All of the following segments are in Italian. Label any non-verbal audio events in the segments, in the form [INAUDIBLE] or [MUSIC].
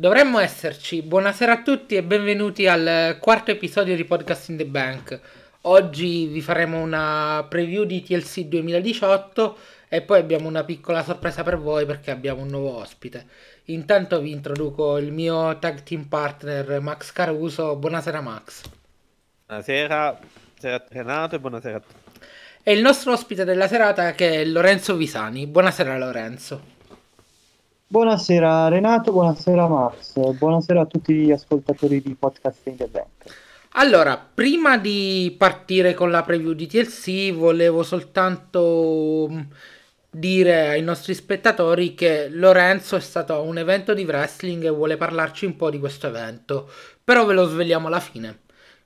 Dovremmo esserci. Buonasera a tutti e benvenuti al quarto episodio di Podcast in the Bank. Oggi vi faremo una preview di TLC 2018 e poi abbiamo una piccola sorpresa per voi perché abbiamo un nuovo ospite. Intanto vi introduco il mio tag team partner Max Caruso. Buonasera Max. Buonasera, buonasera Renato e buonasera a tutti. E il nostro ospite della serata che è Lorenzo Visani. Buonasera Lorenzo. Buonasera Renato, buonasera Max, buonasera a tutti gli ascoltatori di Podcast in the Bank. Allora, prima di partire con la preview di TLC, volevo soltanto mm, dire ai nostri spettatori che Lorenzo è stato a un evento di wrestling e vuole parlarci un po' di questo evento, però ve lo svegliamo alla fine.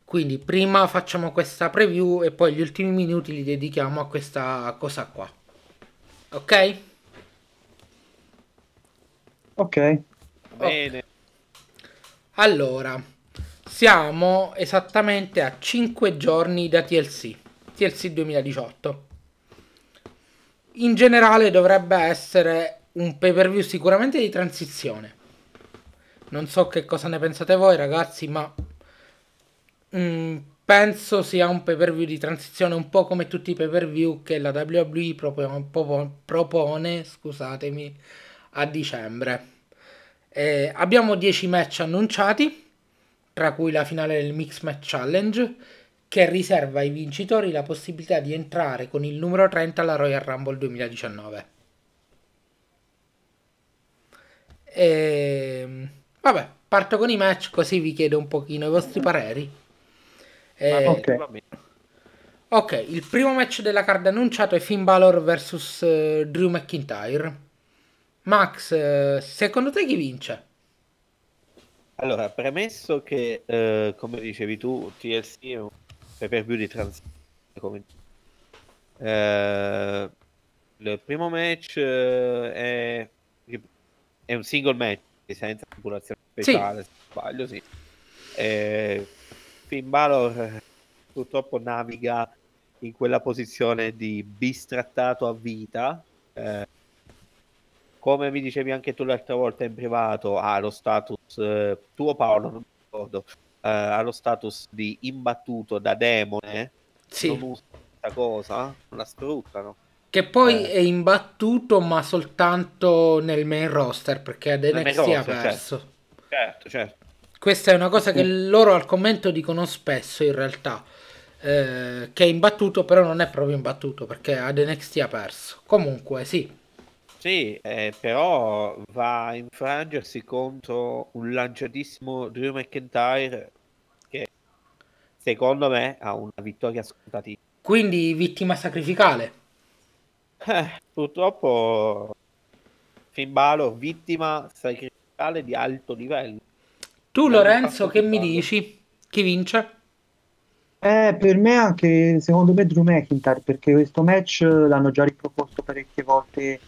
Quindi prima facciamo questa preview e poi gli ultimi minuti li dedichiamo a questa cosa qua. Ok? Ok. Bene. Allora, siamo esattamente a 5 giorni da TLC, TLC 2018. In generale dovrebbe essere un pay per view sicuramente di transizione. Non so che cosa ne pensate voi ragazzi, ma mm, penso sia un pay per view di transizione un po' come tutti i pay per view che la WWE propone, propone scusatemi, a dicembre. Eh, abbiamo 10 match annunciati, tra cui la finale del Mix Match Challenge, che riserva ai vincitori la possibilità di entrare con il numero 30 alla Royal Rumble 2019. E... Vabbè, parto con i match così vi chiedo un pochino i vostri pareri. Eh, ok. Ok, il primo match della card annunciato è Finn Balor vs uh, Drew McIntyre. Max, eh, secondo te chi vince? Allora, premesso che, eh, come dicevi tu, TLC è un per view di transizione. Eh, il primo match eh, è, è, un single match senza tripolazione speciale, sì. se sbaglio, sì. Eh, Finn Balor purtroppo naviga in quella posizione di bistrattato a vita. Eh, come mi dicevi anche tu l'altra volta in privato, ha lo status, eh, tuo Paolo, non mi ricordo, eh, ha lo status di imbattuto da demone, sì. non usa questa cosa, non la sfruttano. Che poi eh. è imbattuto ma soltanto nel main roster perché ad NXT ha certo. perso. Certo. certo, certo. Questa è una cosa che loro al commento dicono spesso in realtà. Eh, che è imbattuto, però non è proprio imbattuto perché ad NXT ha perso. Comunque, sì, sì, eh, però va a infrangersi contro un lanciatissimo Drew McIntyre che secondo me ha una vittoria scontatissima. Quindi vittima sacrificale? Eh, purtroppo Finn Balor vittima sacrificale di alto livello. Tu Lorenzo che mi dici? Chi vince? Eh, per me anche, secondo me Drew McIntyre, perché questo match l'hanno già riproposto parecchie volte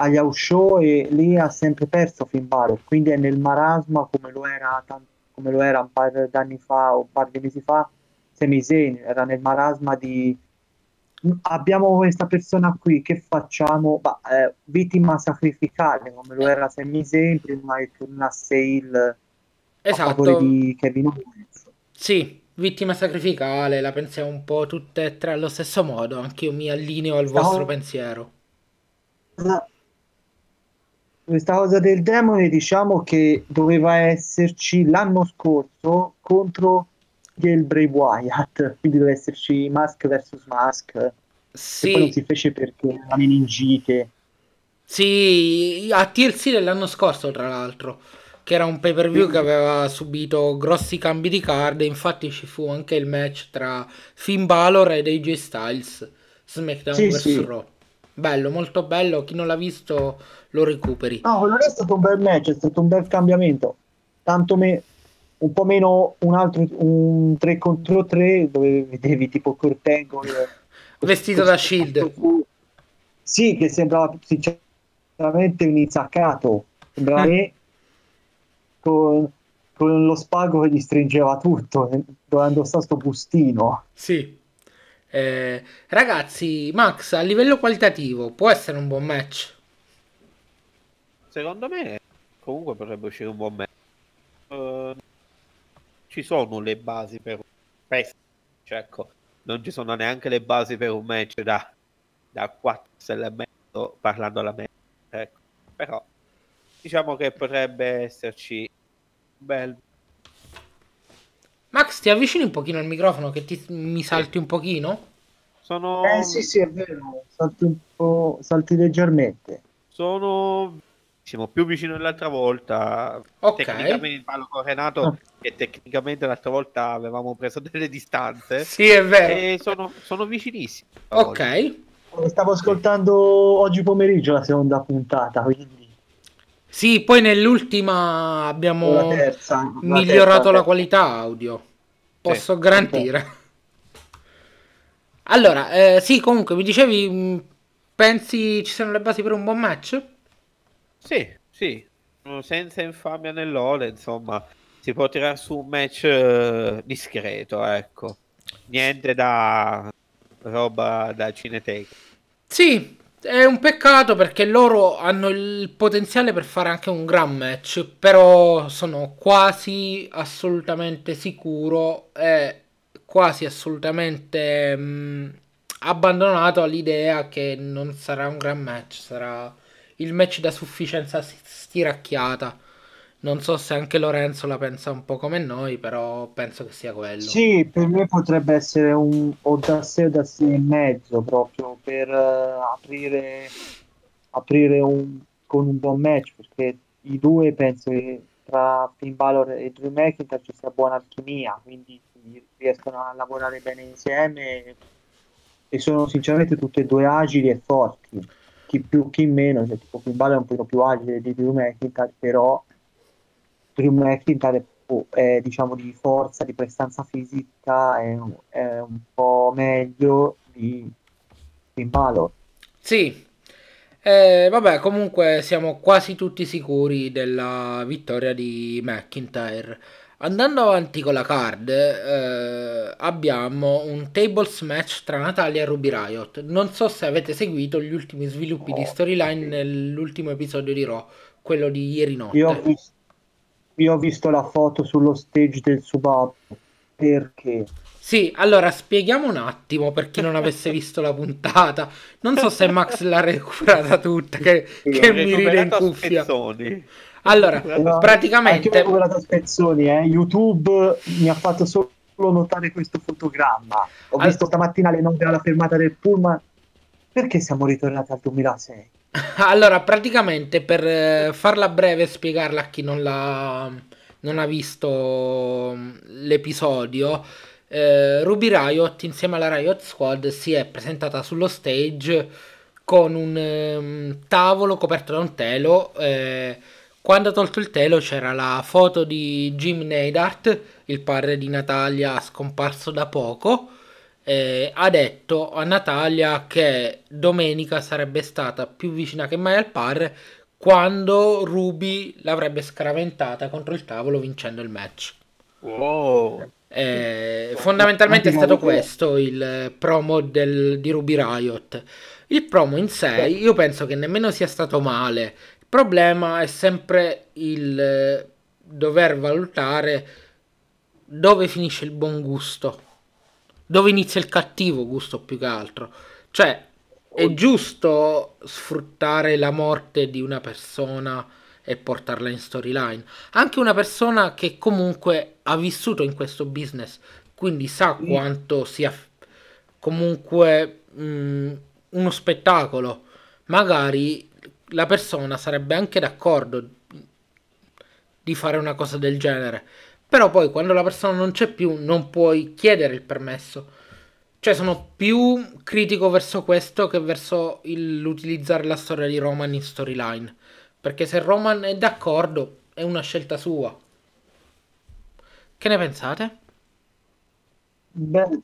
agli show e lì ha sempre perso Finn Balor, quindi è nel marasma come lo era, come lo era un paio d'anni fa o un paio di mesi fa Sami Zayn, era nel marasma di abbiamo questa persona qui, che facciamo? Bah, eh, vittima sacrificale come lo era Sami Zayn prima che tornasse il esatto. di Kevin Owens. Sì, vittima sacrificale, la pensiamo un po' tutte e tre allo stesso modo, anche io mi allineo al vostro no. pensiero questa cosa del demone diciamo che doveva esserci l'anno scorso contro il Brave Wyatt quindi doveva esserci Mask vs Mask sì. e poi non si fece perché la meningite sì a TLC dell'anno scorso tra l'altro che era un pay per view che aveva subito grossi cambi di card infatti ci fu anche il match tra Finn Balor ed AJ Styles SmackDown sì, vs sì. Raw bello molto bello chi non l'ha visto lo recuperi. No, quello è stato un bel match, è stato un bel cambiamento. Tanto me, un po' meno un altro un 3 contro 3 dove vedevi tipo Kurt Angle [LAUGHS] vestito da Shield. Sì, che sembrava sinceramente un insaccato. Sembrava me con, con lo spago che gli stringeva tutto, doveva indossare sto bustino. Sì. Eh, ragazzi, Max, a livello qualitativo può essere un buon match? secondo me comunque potrebbe uscire un buon match. ci sono le basi per un match, cioè, ecco, non ci sono neanche le basi per un match da, da 4 stelle e mezzo parlando alla media, ecco. però diciamo che potrebbe esserci un bel Max, ti avvicini un pochino al microfono che ti, mi salti un pochino? Sono... Eh sì, sì, è vero, salti un po', salti leggermente. Sono diciamo, più vicino dell'altra volta. Ok. Tecnicamente parlo con Renato Ah. che tecnicamente l'altra volta avevamo preso delle distanze. Sì, è vero. E sono, sono vicinissimi. Ok. Stavo ascoltando oggi pomeriggio la seconda puntata, quindi Sì, poi nell'ultima abbiamo la terza. la migliorato terza, la qualità audio. Posso Sì. garantire. Allora, eh, sì, comunque mi dicevi, mh, pensi ci siano le basi per un buon match? Sì, sì. Senza infamia nell'ole, insomma, si può tirare su un match eh, discreto, ecco. Niente da roba da cineteca. Sì, è un peccato perché loro hanno il potenziale per fare anche un gran match, però sono quasi assolutamente sicuro e quasi assolutamente mh, abbandonato all'idea che non sarà un gran match, sarà il match da sufficienza stiracchiata. Non so se anche Lorenzo la pensa un po' come noi, però penso che sia quello. Sì, per me potrebbe essere un o da 6 o da 6 e mezzo proprio per eh, aprire, aprire un, con un buon match perché i due penso che tra Finn Balor e Drew McIntyre ci sia buona alchimia, quindi riescono a lavorare bene insieme e sono sinceramente tutti e due agili e forti, chi più chi meno, cioè, tipo Finn Balor è un po' più agile di Drew McIntyre, però Drew McIntyre oh, è, diciamo di forza, di prestanza fisica è, è un po' meglio di Finn Balor. Sì, Eh, vabbè, comunque siamo quasi tutti sicuri della vittoria di McIntyre. Andando avanti con la card, eh, abbiamo un tables match tra Natalia e Ruby Riot. Non so se avete seguito gli ultimi sviluppi di storyline nell'ultimo episodio di Raw, quello di ieri notte. Io ho, vis- io ho visto la foto sullo stage del Subaru perché Sì, allora spieghiamo un attimo per chi non avesse visto la puntata. Non so se Max l'ha recuperata tutta, che, che Ho mi ride in cuffia. spezzoni. Allora, no, praticamente... anche io ho recuperato a spezzoni, eh. YouTube mi ha fatto solo notare questo fotogramma. Ho Al- visto stamattina alle 9 alla fermata del pullman. Perché siamo ritornati al 2006? Allora, praticamente per eh, farla breve e spiegarla a chi non non ha visto mm, l'episodio, eh, Ruby Riot insieme alla Riot Squad si è presentata sullo stage con un ehm, tavolo coperto da un telo. eh, quando ha tolto il telo c'era la foto di Jim Neidhart, il padre di Natalia scomparso da poco. Eh, ha detto a Natalia che domenica sarebbe stata più vicina che mai al padre quando Ruby l'avrebbe scaraventata contro il tavolo vincendo il match. Wow. Eh, fondamentalmente è stato questo il promo del- di Ruby Riot. Il promo in sé, io penso che nemmeno sia stato male. Il problema è sempre il eh, dover valutare dove finisce il buon gusto, dove inizia il cattivo gusto più che altro. Cioè, è giusto sfruttare la morte di una persona e portarla in storyline. Anche una persona che comunque ha vissuto in questo business, quindi sa quanto sia comunque mh, uno spettacolo. Magari la persona sarebbe anche d'accordo di fare una cosa del genere. Però poi quando la persona non c'è più non puoi chiedere il permesso. Cioè sono più critico verso questo che verso il- l'utilizzare la storia di Roman in storyline. Perché se Roman è d'accordo è una scelta sua. Che ne pensate? Beh,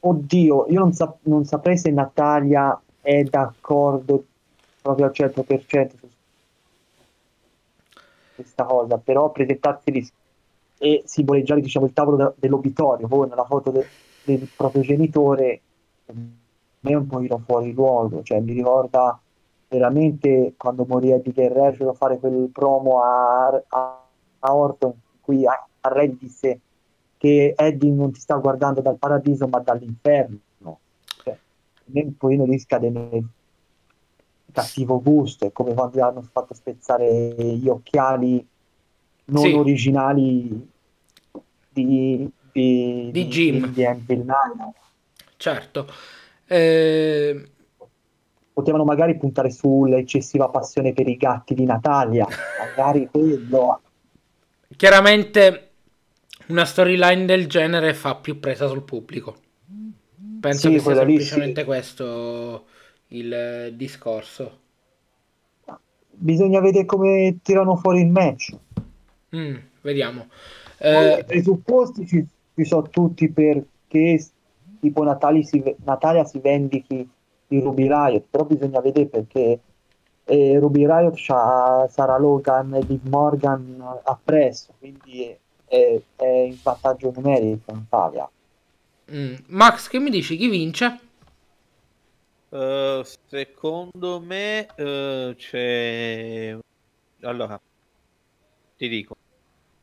oddio, io non, sap- non saprei se Natalia è d'accordo proprio al 100% su questa cosa, però presentarsi lì e simboleggiare diciamo, il tavolo da- dell'obitorio con la foto de- del proprio genitore, me è un pochino fuori luogo, cioè mi ricorda veramente quando morì Eddie Guerrero fare quel promo a, a, a Orton cui a- a Ray disse che Eddie non ti sta guardando dal paradiso ma dall'inferno. Cioè, un pochino di cattivo gusto, è come quando hanno fatto spezzare gli occhiali non Sì. originali di, di, Di Jim. di Nine. Certo. Eh, Potevano magari puntare sull'eccessiva passione per i gatti di Natalia, [LAUGHS] magari quello. chiaramente una storyline del genere fa più presa sul pubblico. Penso Sì, che sia quella lì semplicemente sì. questo il eh, discorso. Bisogna vedere come tirano fuori il match. Mm, vediamo. Eh, I presupposti ci, ci sono tutti perché tipo Natali si Natalia si vendichi di Ruby Riot, però bisogna vedere perché eh, Ruby Riot c'ha Sarah Logan e Liv Morgan appresso, quindi è, è in vantaggio numerico Natalia. mm. Max, che mi dici? Chi vince? Eh, secondo me eh, c'è allora ti dico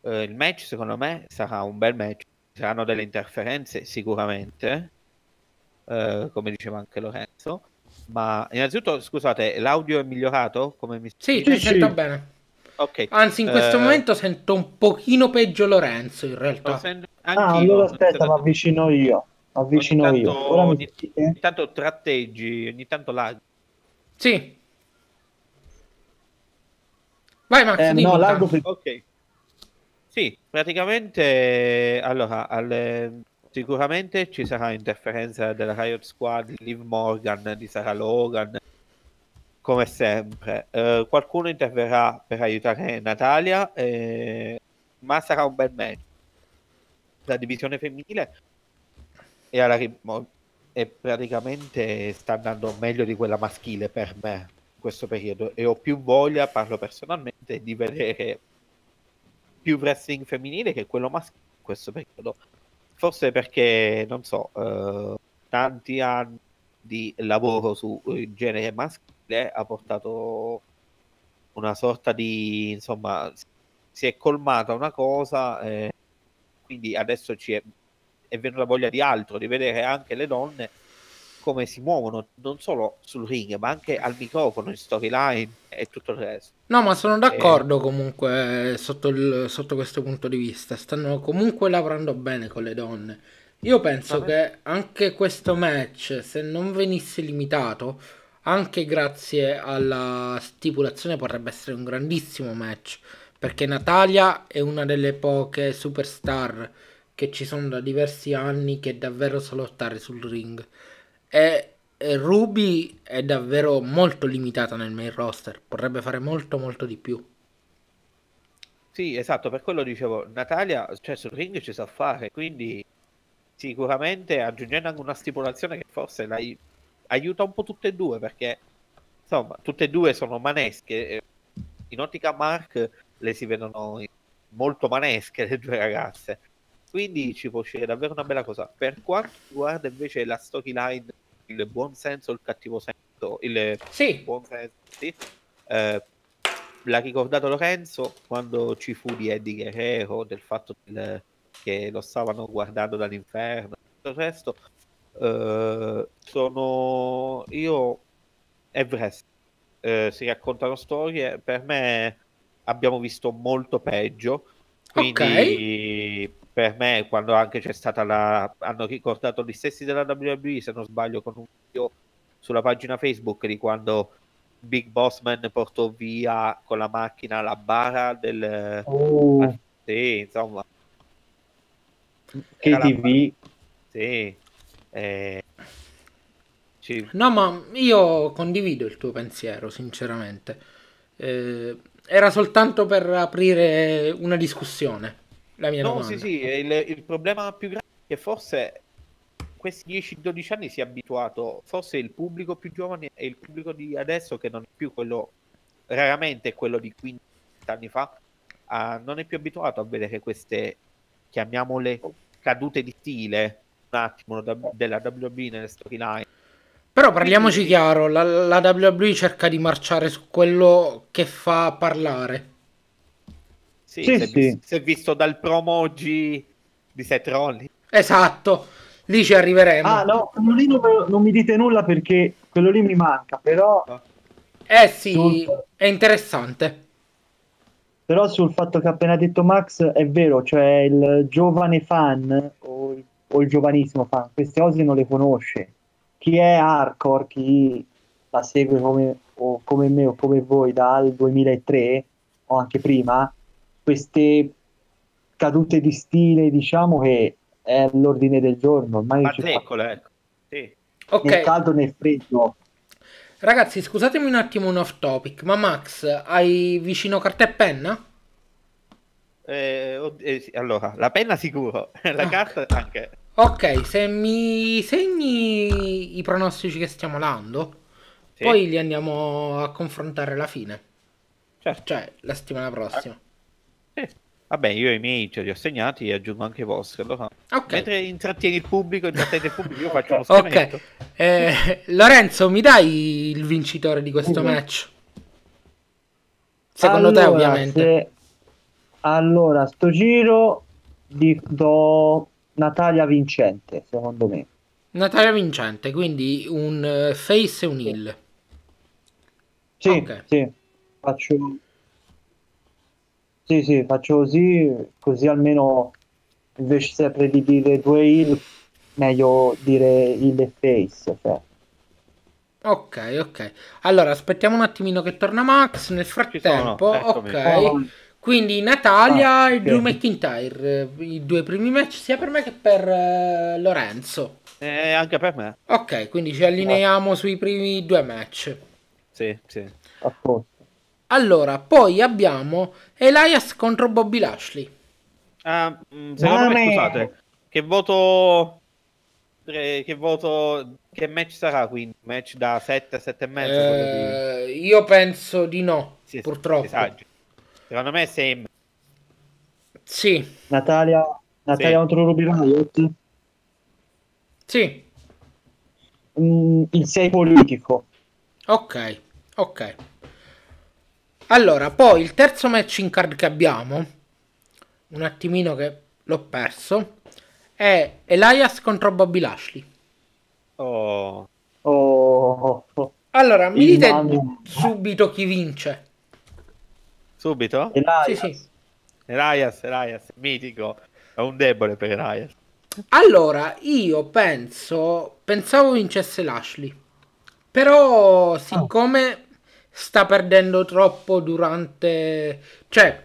eh, il match secondo me sarà un bel match ci saranno delle interferenze sicuramente come diceva anche Lorenzo ma innanzitutto scusate l'audio è migliorato come mi Sì, Sì, sento bene. ok Anzi, in questo momento sento un pochino peggio Lorenzo, in lo realtà. sento Ah, allora aspetta, sento- mi avvicino io. Avvicino Ogni io. tanto- Ora mi ogni- ogni tanto tratteggi ogni tanto lag Sì. Vai Max, Eh, dimmi no, largo per... Ok. Sì, praticamente allora alle- sicuramente ci sarà interferenza della Riot Squad di Liv Morgan, di Sarah Logan, come sempre. Eh, qualcuno interverrà per aiutare Natalia, eh, ma sarà un bel match. La divisione femminile è, alla è praticamente sta andando meglio di quella maschile per me in questo periodo e ho più voglia, parlo personalmente, di vedere più wrestling femminile che quello maschile in questo periodo. Forse perché, non so, eh, tanti anni di lavoro su eh, genere maschile ha portato una sorta di, insomma, si è colmata una cosa, eh, quindi adesso ci è, è venuta voglia di altro, di vedere anche le donne come si muovono, non solo sul ring, ma anche al microfono, in storyline e tutto il resto. No, ma sono Eh. d'accordo comunque sotto, il- sotto questo punto di vista. Stanno comunque lavorando bene con le donne. Io penso Ma- che anche questo match, se non venisse limitato, anche grazie alla stipulazione, potrebbe essere un grandissimo match. Perché Natalia è una delle poche superstar che ci sono da diversi anni che davvero sa lottare sul ring. E Ruby è davvero molto limitata nel main roster, potrebbe fare molto molto di più. Sì, esatto, per quello dicevo, Natalia, cioè sul ring ci sa fare, quindi sicuramente aggiungendo anche una stipulazione che forse la ai- aiuta un po' tutte e due, perché insomma, tutte e due sono manesche. In ottica Mark le si vedono molto manesche le due ragazze, quindi ci può uscire davvero una bella cosa. Per quanto riguarda invece la storyline, il buon senso, il cattivo senso, il Sì, buon senso, sì. Eh, l'ha ricordato Lorenzo quando ci fu di Eddie Guerrero del fatto del- che lo stavano guardando dall'inferno e tutto il resto. Eh, sono io Everest eh, si raccontano storie. Per me abbiamo visto molto peggio. Quindi per me quando anche c'è stata la hanno ricordato gli stessi della WWE se non sbaglio con un video sulla pagina Facebook di quando Big Boss Man portò via con la macchina la bara del Oh, sì, insomma, che era la- TV. sì. eh, ci- no, ma io condivido il tuo pensiero, sinceramente. Eh, era soltanto per aprire una discussione. La mia No, domanda. sì, sì, il, il problema più grande è che forse questi 10-12 anni si è abituato, forse il pubblico più giovane e il pubblico di adesso che non è più quello, raramente quello di 15 anni fa, a- non è più abituato a vedere queste, chiamiamole, cadute di stile, un attimo, da- della WWE nelle storyline. Però parliamoci Quindi- chiaro, la, la WWE cerca di marciare su quello che fa parlare. Sì, Sì, si, è sì. si è visto dal promo oggi di Seth Rollins. Esatto, lì ci arriveremo. Ah, no, quello lì non, non mi dite nulla perché quello lì mi manca, però, Eh sì, Sul- è interessante. però sul fatto che ha appena detto Max è vero, cioè il giovane fan o il, o il giovanissimo fan, queste cose non le conosce. Chi è hardcore, chi la segue come, o come me o come voi dal 2003 o anche prima, queste cadute di stile, diciamo che è all'ordine del giorno, ormai eccole, ecco. Sì. né Ok, caldo né freddo. ragazzi, scusatemi un attimo un off topic, ma Max, hai vicino carta e penna? Eh, eh, sì, allora, la penna sicuro, [LAUGHS] la Ah. carta anche. Ok, se mi segni i pronostici che stiamo dando, Sì, poi li andiamo a confrontare alla fine, certo. cioè la settimana prossima. Sì. Vabbè, io i miei ce li ho segnati e aggiungo anche i vostri. Allora, Ok. mentre intrattieni il pubblico, intrattenete il pubblico, io faccio uno [LAUGHS] Ok, scherzetto. eh, Lorenzo, mi dai il vincitore di questo Mhm. match? Secondo te, Allora, ovviamente. se- Allora, sto giro di- do Natalia vincente, secondo me. Natalia vincente, quindi un eh, face e un heel. Sì, Ok. sì, faccio... Sì, sì, faccio così, così almeno invece sempre di dire due heel, meglio dire heel e face. Cioè. Ok, ok. Allora, aspettiamo un attimino che torna Max. Nel frattempo, ok. Oh, Quindi Natalia Ah, e. Drew McIntyre, i due primi match sia per me che per eh, Lorenzo. Eh, anche per me. Ok, quindi ci allineiamo sui primi due match. Sì, sì. Allora, poi abbiamo Elias contro Bobby Lashley. Mm, secondo me, Mame. scusate, che voto... eh, Che voto... Che match sarà quindi? Match da 7 a 7 e mezzo? Eh, io penso di no, Sì, purtroppo. esagero. Secondo me è same. Sì, Natalia, Natalia Sì. contro Ruby Riot, sì, Mm, il 6 politico. ok, ok. Allora, poi il terzo match in card che abbiamo, un attimino che l'ho perso, è Elias contro Bobby Lashley. Oh, Oh, oh, oh. Allora, mi Il dite mano. subito chi vince? subito? Elias. Sì, sì. Elias, Elias, mitico. È un debole per Elias. Allora, io penso, pensavo vincesse Lashley, però siccome sta perdendo troppo durante, cioè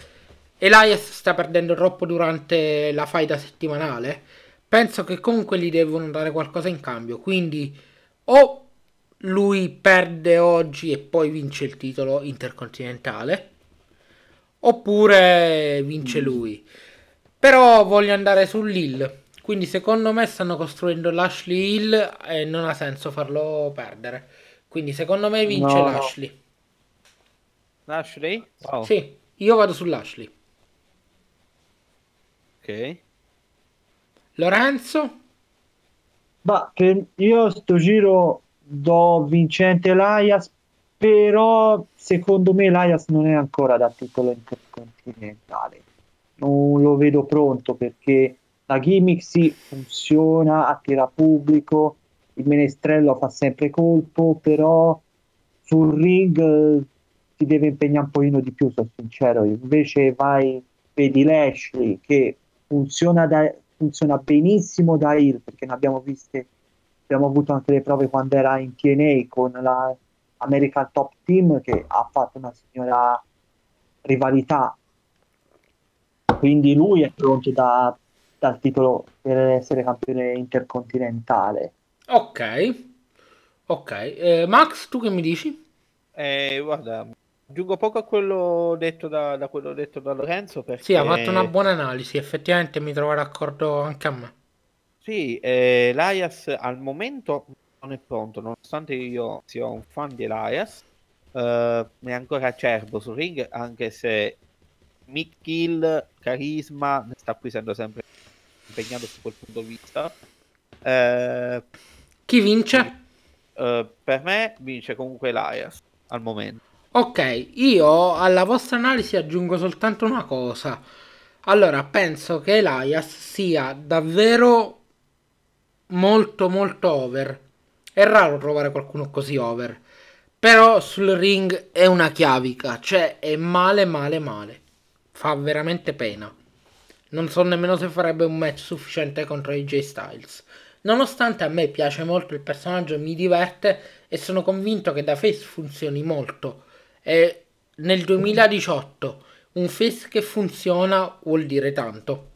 Elias sta perdendo troppo durante la faida settimanale, penso che comunque gli devono dare qualcosa in cambio, quindi o lui perde oggi e poi vince il titolo intercontinentale, oppure vince lui. Però voglio andare sull'Hill. Quindi secondo me stanno costruendo Lashley Hill e non ha senso farlo perdere. Quindi secondo me vince No, no. Lashley. Lashley? Wow. Sì, io vado sull'Ashley. Ok. Lorenzo? Ma per- io sto giro do vincente Elias, però secondo me Elias non è ancora da titolo intercontinentale. Non lo vedo pronto perché la gimmick sì, funziona, attira pubblico, il menestrello fa sempre colpo, però sul ring eh, ti deve impegnare un pochino di più, sono sincero. Invece vai, vedi Lashley che funziona, da- funziona benissimo da heel perché ne abbiamo viste, abbiamo avuto anche le prove quando era in TNA con la American Top Team che ha fatto una signora rivalità. Quindi lui è pronto da- dal titolo per essere campione intercontinentale. Ok. Ok. Eh, Max, tu che mi dici? Eh, guarda, aggiungo poco a quello detto da, da quello detto da Lorenzo perché Sì, ha fatto una buona analisi. Effettivamente mi trovo d'accordo anche a me. Sì, eh, Elias al momento non è pronto, nonostante io sia un fan di Elias, eh, è ancora acerbo sul ring, anche se Mick Kill, carisma, ne sta acquisendo sempre impegnato su quel punto di vista. Eh, Chi vince? eh, per me vince comunque Elias al momento. Ok, io alla vostra analisi aggiungo soltanto una cosa. Allora, penso che Elias sia davvero molto molto over. È raro trovare qualcuno così over. Però sul ring è una chiavica, cioè è male male male. Fa veramente pena. Non so nemmeno se farebbe un match sufficiente contro AJ Styles. Nonostante a me piace molto il personaggio, mi diverte e sono convinto che da face funzioni molto. E nel 2018 un face che funziona vuol dire tanto.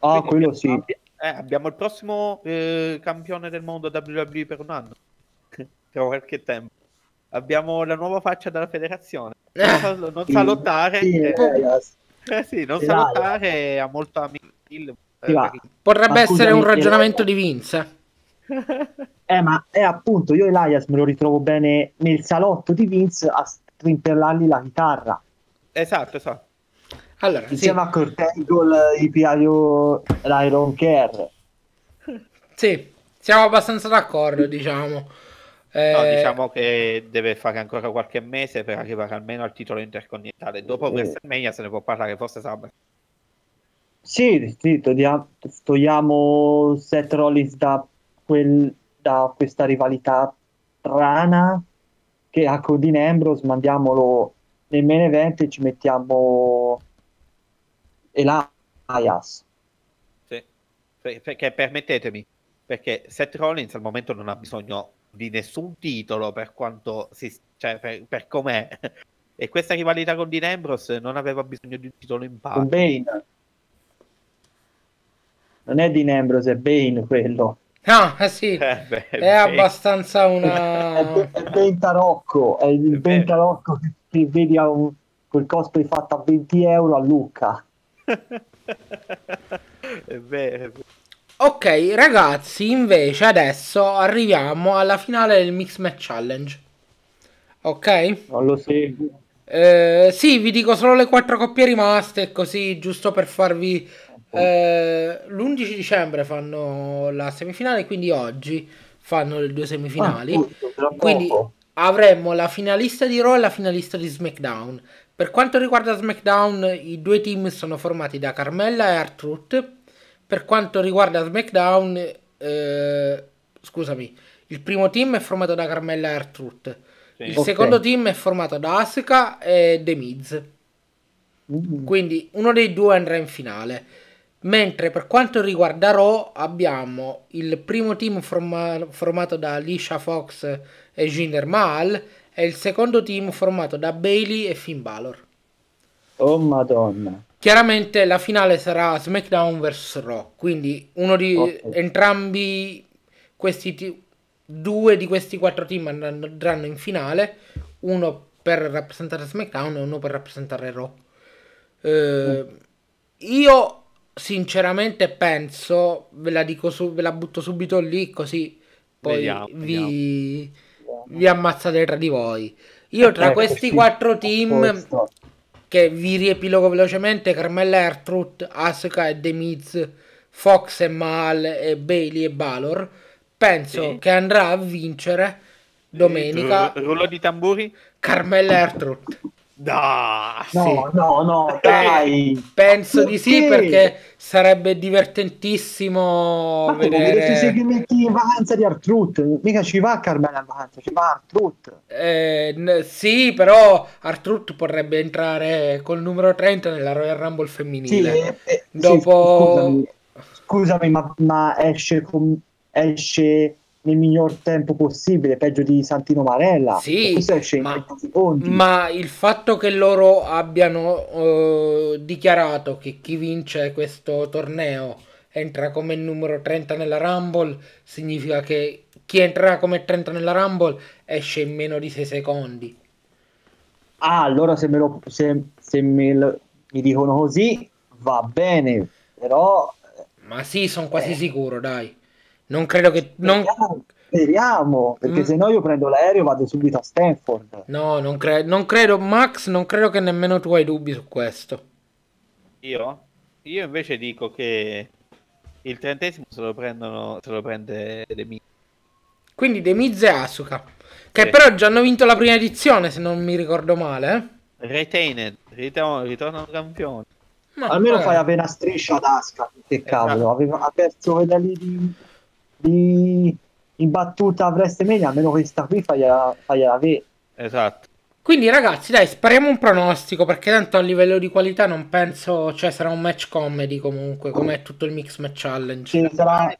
Ah, quello sì. Eh, abbiamo il prossimo eh, campione del mondo WWE per un anno. [LAUGHS] per qualche tempo. Abbiamo la nuova faccia della federazione. Non sa, non sa lottare. Sì, eh, Elias. eh, sì, non sa lottare, ha molto amico. Va. Potrebbe essere un ragionamento eh, di Vince. Eh, ma è appunto, io Elias me lo ritrovo bene nel salotto di Vince a strimpellargli la chitarra. esatto, esatto. Allora, sì, Insieme a Kurt Angle, i Piaio, l'Iron Care. sì, siamo abbastanza d'accordo, diciamo. Eh, No, diciamo che deve fare ancora qualche mese per arrivare almeno al titolo intercontinentale. Dopo Eh. WrestleMania se ne può parlare, forse sabato. Sì, sì, togliamo, togliamo Seth Rollins da, quel, da questa rivalità strana che ha con Dean Ambrose, mandiamolo nel main event e ci mettiamo Elias. Sì. Per- Perché permettetemi, perché Seth Rollins al momento non ha bisogno di nessun titolo per quanto si, cioè per, per com'è. E questa rivalità con Dean Ambrose non aveva bisogno di un titolo in con parte. Bane. Non è Dean Ambrose, è Bane quello. Ah, eh sì, Eh, beh, è beh. abbastanza È, una... è Ben Tarocco, è il È Ben vero. Tarocco che, che vedi a un, quel cosplay fatto a 20 euro a Lucca. [LAUGHS] è è vero. Ok, ragazzi, invece adesso arriviamo alla finale del Mix Match Challenge. Ok? Non lo seguo. Eh, sì, vi dico solo le quattro coppie rimaste, così giusto per farvi... eh, L'11 dicembre fanno la semifinale, quindi oggi fanno le due semifinali. Ah, tra Quindi poco. avremo la finalista di Raw e la finalista di SmackDown. Per quanto riguarda SmackDown, i due team sono formati da Carmella e R-Truth. Per quanto riguarda SmackDown, eh, scusami, il primo team è formato da Carmella e R-Truth. Sì. Il Ok. secondo team è formato da Asuka e The Miz. Mm. Quindi uno dei due andrà in finale. Mentre per quanto riguarda Raw abbiamo il primo team forma- formato da Alicia Fox e Jinder Mahal e il secondo team formato da Bailey e Finn Balor. Oh madonna. Chiaramente la finale sarà SmackDown vs Raw, quindi uno di Ok. entrambi questi ti- due di questi quattro team andranno in finale, uno per rappresentare SmackDown e uno per rappresentare Raw. Eh, io sinceramente penso, ve la dico su- ve la butto subito lì così poi Vediamo, vi, vi ammazzate tra di voi. Io tra Eh, questi quattro team che vi riepilogo velocemente Carmella e R-Truth, Asuka e The Miz, Fox e Mal e Bailey e Balor penso Sì. che andrà a vincere domenica Ru- Rullo di tamburi? Carmella e Da! No, sì. no, no, dai. penso di sì Perché? sarebbe divertentissimo Ma vedere vedete i segmenti in vacanza di Artruth, mica ci va Carmela in vacanza, ci va Artruth. Eh, n- sì però R-Truth potrebbe entrare col numero 30 nella Royal Rumble Sì, femminile eh, eh, sì, Dopo- scusami, scusami, ma, ma esce, con- esce nel miglior tempo possibile, peggio di Santino Marella. Sì, ma- 30 secondi. Ma il fatto che loro abbiano eh, dichiarato che chi vince questo torneo entra come numero 30 nella Rumble significa che chi entrerà come 30 nella Rumble esce in meno di 6 secondi. Ah, allora se, me lo, se, se me lo- mi dicono così va bene, però Ma sì, sono quasi Eh. sicuro, dai. Non credo che... Non, speriamo, speriamo, perché Mm. se no io prendo l'aereo e vado subito a Stanford. no, non, cre- non credo, Max, non credo che nemmeno tu hai dubbi su questo. Io? Io invece dico che il trentesimo se lo prendono, se lo prende De Miz. Quindi The Miz e Asuka. Che Sì. però già hanno vinto la prima edizione, se non mi ricordo male. eh. Retained, ritorno, ritornano campioni. Ma Almeno fai avere una striscia ad Asca. Che Esatto. cavolo, aveva ha perso quella lì di, di in battuta a WrestleMania, almeno questa qui fai, fai avere. Esatto. Quindi ragazzi, dai, spariamo un pronostico perché tanto a livello di qualità non penso, cioè sarà un match comedy comunque, come tutto il Mix Match Challenge. Ci sarà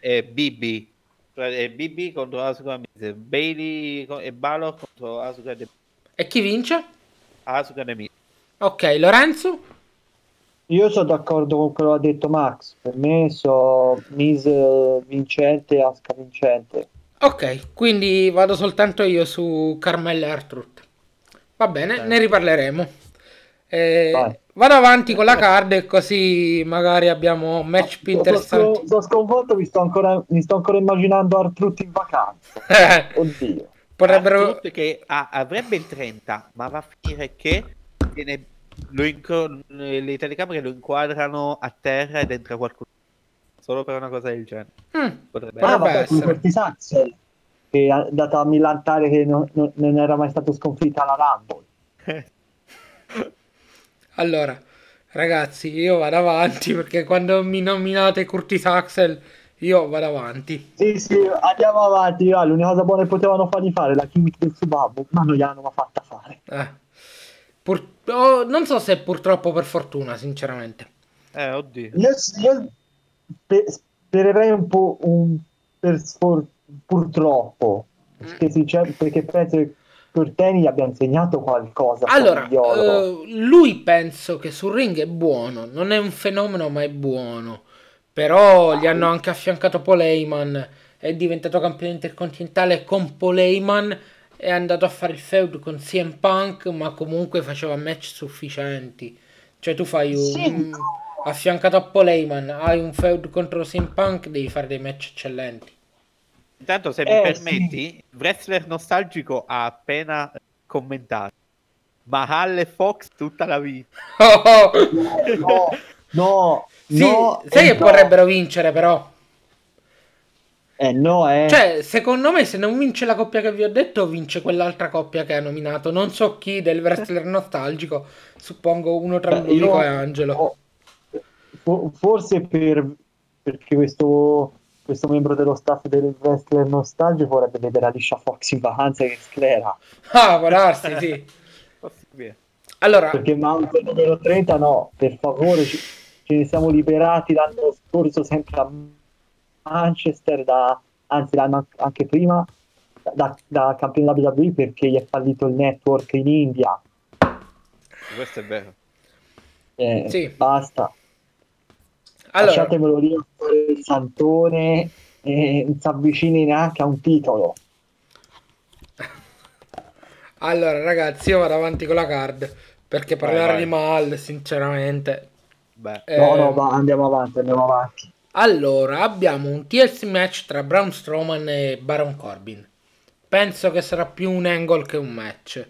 E BB. Cioè, è BB contro Asuka Miz. Bailey e Balor contro Asuka e E chi vince? Asuka e Miz. Ok, Lorenzo? Io sono d'accordo con quello che ha detto Max. Per me so Miz eh, vincente e Asuka vincente. Ok, quindi vado soltanto io su Carmella e Artruth. Va bene, Dai. ne riparleremo. Eh, vado avanti con la card e così magari abbiamo match più Sono- interessanti. Sono, sono sconvolto, mi sto ancora, mi sto ancora immaginando Artruth in vacanza. [LAUGHS] Oddio. Potrebbero... Che ha- avrebbe il 30, ma va a finire che viene- lo incro- le telecamere lo inquadrano a terra ed entra qualcuno. Solo per una cosa del genere. Mm, Potrebbe Ah, vabbè, essere. con Curtis Axel, che è andato a millantare che non, non- non era mai stato sconfitta alla Rumble. [LAUGHS] Allora, ragazzi, io vado avanti perché quando mi nominate Curtis Axel, io vado avanti. Sì, sì, andiamo avanti. va, L'unica cosa buona che potevano fargli fare la chimica del Subabu, ma non gliel'hanno fatta fare. Eh. Pur- oh, non so se purtroppo o per fortuna, sinceramente. Eh, oddio. Io, io spe- spererei un po' un per sfor- purtroppo, perché, sincer- perché penso che Corteni gli abbia insegnato qualcosa. Allora, eh, lui penso che sul ring è buono, non è un fenomeno, ma è buono. Però gli hanno anche affiancato Paul Heyman, è diventato campione intercontinentale con Paul Heyman, è andato a fare il feud con CM Punk, ma comunque faceva match sufficienti. Cioè tu fai un... Sì, no. affiancato a Paul Heyman, hai un feud contro CM Punk, devi fare dei match eccellenti. Intanto, se mi Eh, permetti, Wrestler Nostalgico ha appena commentato. Mahal e Fox tutta la vita. Oh, [LAUGHS] oh. no, no, Sì, no, sai che no. vorrebbero vincere però. Eh no, eh. Cioè, secondo me, se non vince la coppia che vi ho detto, vince quell'altra coppia che ha nominato. Non so chi del wrestler nostalgico. Suppongo uno tra Beh, Ludico io- e Angelo. oh, fo- forse per, perché questo, questo membro dello staff del wrestler nostalgico vorrebbe vedere Alicia Fox in vacanza che sclera. Ah, può darsi, sì. [LAUGHS] Allora, Perché Mount numero 30 no, per favore, ci- ce ne siamo liberati l'anno scorso sempre a Manchester, da, anzi l'anno anche prima, da, da campione della WWE perché gli è fallito il network in India. Questo è vero. Eh, Sì. Basta. allora, Lasciatemelo fare il santone e non si avvicini neanche a un titolo. allora, ragazzi, io vado avanti con la card. Perché Vai, parlare vai. di Mal, sinceramente. Beh, No, eh, no, va, andiamo avanti, andiamo avanti. Allora, abbiamo un TLC match tra Braun Strowman e Baron Corbin. Penso che sarà più un angle che un match.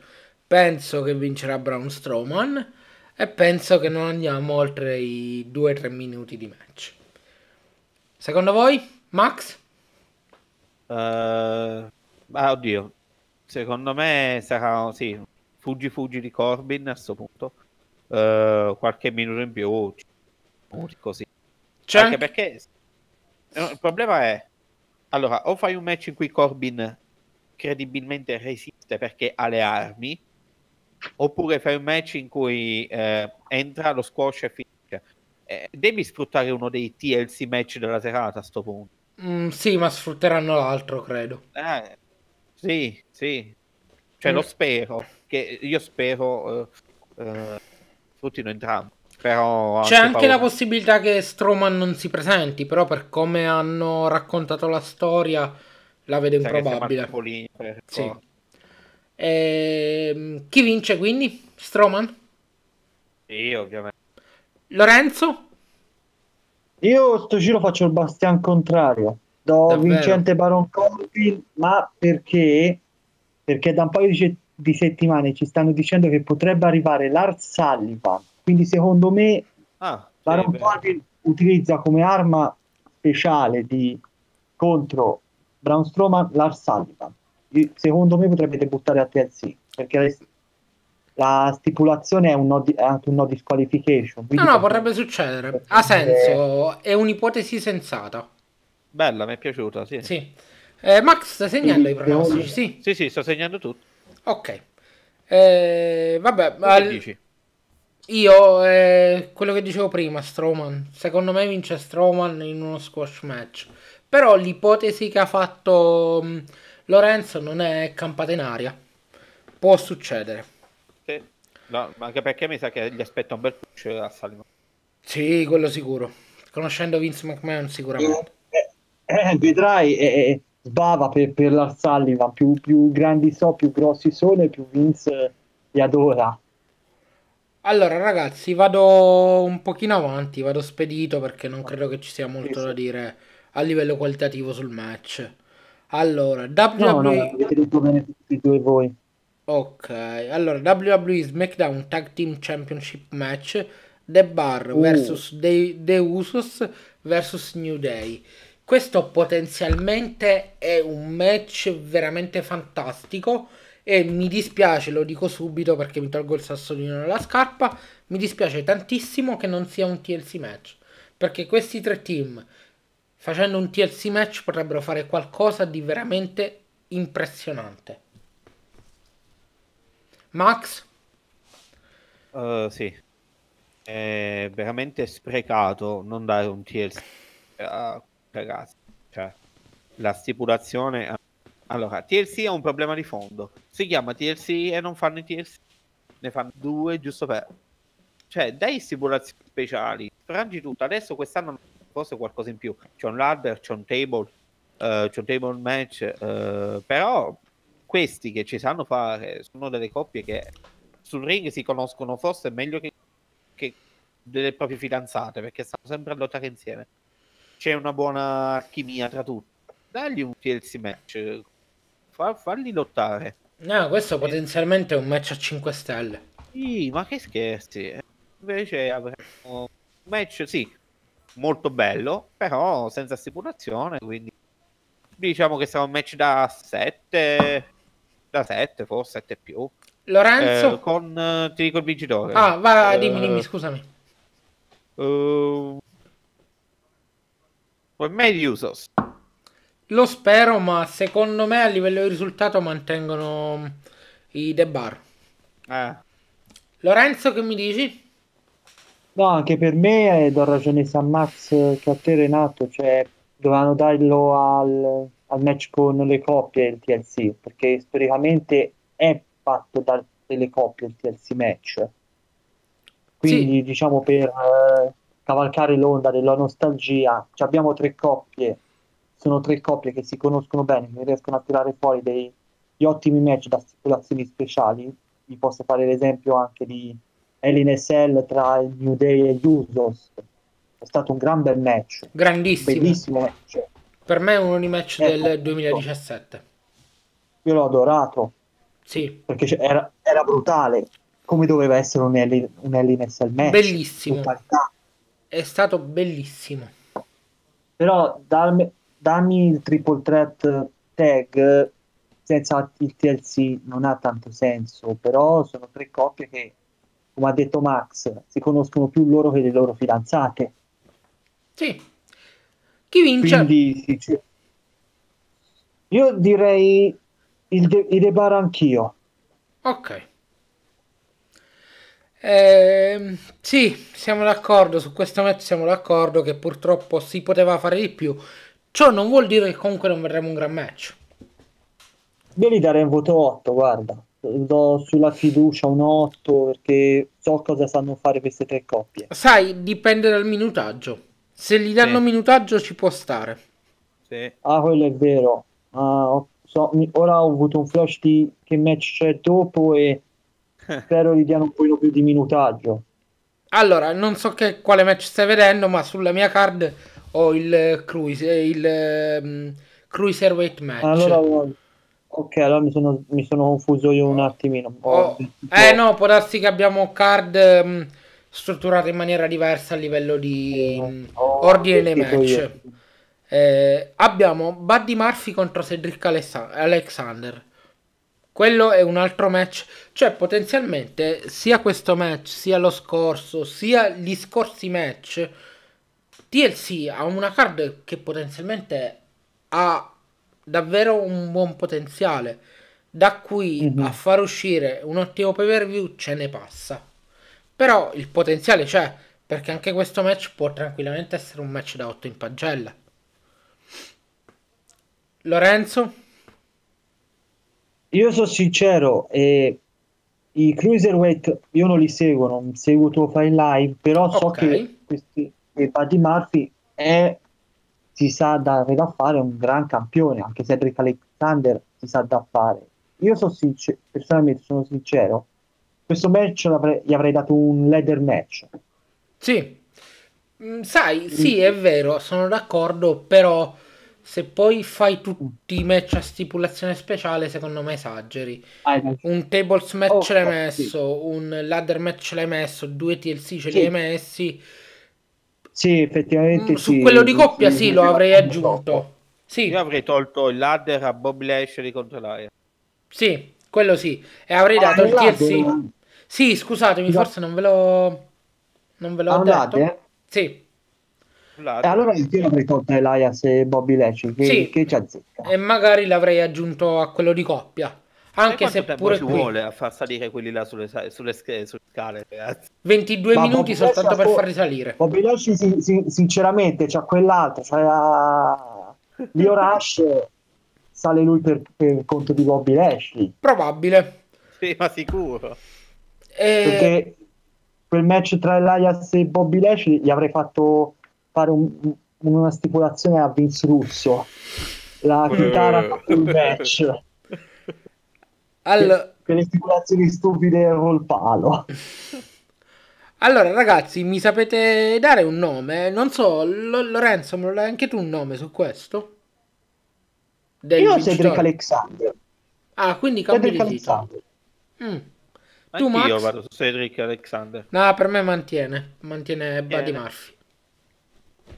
Penso che vincerà Braun Strowman e penso che non andiamo oltre i 2-3 minuti di match. Secondo voi, Max? eh, ma oddio. Secondo me sarà sì, fuggi fuggi di Corbin a sto punto. Eh, qualche minuto in più, così. C'è Anche perché no, il problema è allora, o fai un match in cui Corbin credibilmente resiste perché ha le armi, oppure fai un match in cui eh, entra lo squash e finisce. Eh, devi sfruttare uno dei TLC match della serata a sto punto. Mm, sì, ma sfrutteranno l'altro, credo. Eh, sì, sì. Cioè, Mm. lo spero. Che io spero eh, eh, sfruttino entrambi. Però C'è anche paura. la possibilità che Strowman non si presenti, però per come hanno raccontato la storia la vedo improbabile. per Sì. forza. Ehm, chi vince quindi? Strowman? Sì, ovviamente. Lorenzo? Io sto giro faccio il bastian contrario. Do Davvero? vincente Baron Corbin, ma perché? Perché da un paio di, di settimane ci stanno dicendo che potrebbe arrivare Lars Sullivan. Quindi secondo me Ah, sì, Baron. Corbin utilizza come arma speciale di, contro Braun Strowman Lars Sullivan. secondo me potrebbe debuttare a TLC perché la stipulazione è, un no di, è anche un no disqualification. No, no, potrebbe succedere. Ha senso, è un'ipotesi sensata. Bella, mi è piaciuta, sì. sì. Eh, Max, stai segnando i pronostici? Sì. sì, sì, sto segnando tutto. Ok. Eh, vabbè, al... io eh, quello che dicevo prima, Strowman. Secondo me vince Strowman in uno squash match. Però l'ipotesi che ha fatto mh, Lorenzo non è campata in aria. Può succedere. Sì. No, anche perché mi sa che gli aspetta un bel push a Salimo. Sì, quello sicuro. Conoscendo Vince McMahon sicuramente. Eh, eh, eh vedrai, eh, sbava per, per la Sullivan. Più, più grandi so, più grossi sono più Vince li adora. Allora ragazzi, vado un pochino avanti, vado spedito perché non credo che ci sia molto da dire a livello qualitativo sul match. Allora, WWE... No, no, avete detto bene tutti due voi. Ok, allora WWE SmackDown Tag Team Championship Match The Bar uh. vs The, The Usos vs New Day. Questo potenzialmente è un match veramente fantastico e mi dispiace, lo dico subito perché mi tolgo il sassolino nella scarpa, mi dispiace tantissimo che non sia un TLC match, perché questi tre team facendo un TLC match potrebbero fare qualcosa di veramente impressionante. Max? Uh, sì, è veramente sprecato non dare un TLC a ragazzi. Cioè, la stipulazione... Allora, TLC ha un problema di fondo. Si chiama TLC e non fanno i TLC. Ne fanno due giusto per... Cioè, dai stipulazioni speciali, frangi tutto. Adesso quest'anno forse qualcosa in più. C'è un ladder, c'è un table, uh, c'è un table match, uh, però questi che ci sanno fare sono delle coppie che sul ring si conoscono forse meglio che, che delle proprie fidanzate perché stanno sempre a lottare insieme. C'è una buona chimia tra tutti. Dagli un TLC match, Fa, farli lottare. No, questo potenzialmente è un match a 5 stelle. Sì, ma che scherzi. Invece avremo un match, sì, molto bello, però senza stipulazione, quindi diciamo che sarà un match da 7, da 7 forse 7 più. Lorenzo? Eh, con, ti dico il vincitore. Ah, va, dimmi, dimmi, scusami. Uh, con me gli Usos. Lo spero, ma secondo me a livello di risultato mantengono i The Bar. Eh. Lorenzo, che mi dici? No, anche per me eh, do ragione San Max che a te Renato, cioè dovevano darlo al, al match con le coppie il TLC, perché storicamente è fatto dalle coppie il TLC match. Quindi sì. diciamo per eh, cavalcare l'onda della nostalgia, cioè, abbiamo tre coppie, sono tre coppie che si conoscono bene, che riescono a tirare fuori degli ottimi match da stipulazioni speciali. Vi posso fare l'esempio anche di Hell tra il New Day e gli Usos. È stato un gran bel match. Grandissimo. Bellissimo match. Per me è uno dei match eh, del 2017 io l'ho adorato. Sì. Perché era, era brutale come doveva essere un Hell, un Cell match. Bellissimo. È stato bellissimo. Però dammi, dammi il triple threat tag senza il TLC non ha tanto senso però sono tre coppie che come ha detto Max, si conoscono più loro che le loro fidanzate. Sì. Chi vince? Quindi, sì, cioè... Io direi il, de- il Debar anch'io. Ok. Eh, sì, siamo d'accordo su questo match. Siamo d'accordo che purtroppo si poteva fare di più. Ciò non vuol dire che comunque non vedremo un gran match. Io gli darei un voto 8, guarda do sulla fiducia un 8 perché so cosa sanno fare queste tre coppie. Sai, dipende dal minutaggio. Se gli danno sì. minutaggio ci può stare. Sì. Ah, quello è vero. Ah, so, ora ho avuto un flash di che match c'è dopo e spero gli diano un po' più di minutaggio. Allora, non so che, quale match stai vedendo, ma sulla mia card ho il cruise, il um, cruiserweight match. Allora, Ok, allora mi sono, mi sono confuso io un attimino. Oh, eh no, può darsi che abbiamo card mm, strutturate in maniera diversa a livello di mh, mm, ordine dei match. Eh, abbiamo Buddy Murphy contro Cedric Alexander. Quello è un altro match, cioè potenzialmente sia questo match, sia lo scorso, sia gli scorsi match, TLC ha una card che potenzialmente ha davvero un buon potenziale. Da qui mm-hmm. a far uscire un ottimo pay per view ce ne passa. Però il potenziale c'è, perché anche questo match può tranquillamente essere un match da 8 in pagella. Lorenzo? Io sono sincero, eh, i cruiserweight io non li seguo, non seguo tuo file live, però so okay. che questi, e Buddy Murphy è, si sa da, da fare un gran campione, anche Cedric Alexander si sa da fare. Io sono sincero, personalmente sono sincero, questo match gli avrei dato un leather match. Sì, mm, sai, sì, è vero, sono d'accordo, però se poi fai tutti i match a stipulazione speciale, secondo me esageri. un tables match oh, l'hai messo, sì. un ladder match l'hai messo, due TLC ce li hai messi. Sì, effettivamente. Mm, su sì, quello di coppia sì, sì lo avrei aggiunto. Sì. Io avrei tolto il ladder a Bob Lashley contro l'aria. Sì, quello sì. E avrei ah, dato il TLC. Sì, scusatemi, no. forse non ve l'ho. Non ve l'ho ah, detto. Ladder? Sì. E allora io avrei tolto Elias e Bobby Lashley che, sì. che ci azzecca. E magari l'avrei aggiunto a quello di coppia. Anche se pure ci qui... vuole a far salire quelli là sulle, sulle, sulle scale, ragazzi. 22 Ma minuti Bobby soltanto per farli salire. Bobby Lashley, sin- sin- sinceramente, c'ha quell'altro, cioè a... Lio Rush sale lui per, per conto di Bobby Lashley. Probabile. Sì, ma sicuro. E... Perché quel match tra Elias e Bobby Lashley gli avrei fatto fare un, una stipulazione a Vince Russo la chitarra sul match [LAUGHS] allora... quelle stipulazioni stupide col palo allora ragazzi mi sapete dare un nome non so L- Lorenzo me lo dai anche tu un nome su questo Del io vincitore. Cedric Alexander ah quindi cambi Cedric Alexander mm. tu Max? io vado su Cedric Alexander no per me mantiene mantiene Buddy Murphy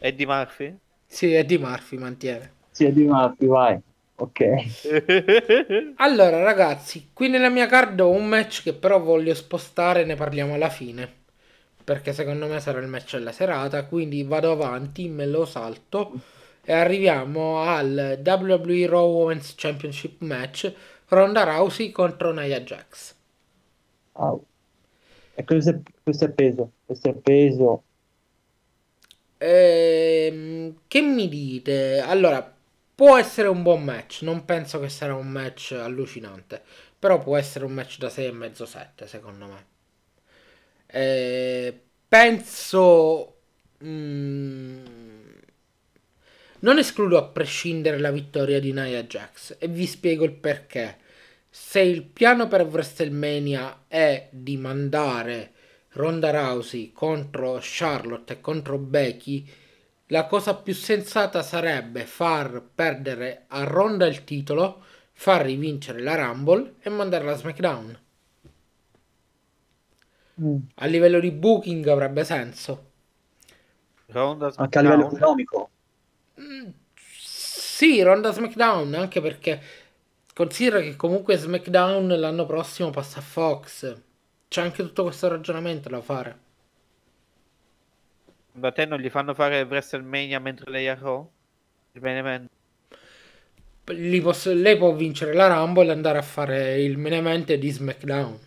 Eddie Murphy? Sì, Eddie Murphy mantiene. Sì, Eddie Murphy, vai. Ok. [LAUGHS] allora, ragazzi, qui nella mia card ho un match che però voglio spostare, ne parliamo alla fine. Perché secondo me sarà il match della serata. Quindi vado avanti, me lo salto. E arriviamo al WWE Raw Women's Championship match. Ronda Rousey contro Nia Jax. Oh. E questo è, questo è peso. Questo è peso. Ehm, che mi dite? Allora, può essere un buon match. Non penso che sarà un match allucinante. Però può essere un match da 6,5-7 secondo me. Eh, penso... Mm, non escludo a prescindere la vittoria di Nia Jax e vi spiego il perché. Se il piano per WrestleMania è di mandare Ronda Rousey contro Charlotte e contro Becky, la cosa più sensata sarebbe far perdere a Ronda il titolo, far rivincere la Rumble e mandarla a SmackDown. Mm. A livello di booking avrebbe senso. Ronda Anche a livello economico. Mm, sì, Ronda SmackDown, anche perché considera che comunque SmackDown l'anno prossimo passa a Fox c'è anche tutto questo ragionamento da fare. Da te non gli fanno fare WrestleMania mentre lei è a Raw? Posso, lei può vincere la Rumble e andare a fare il main event di SmackDown.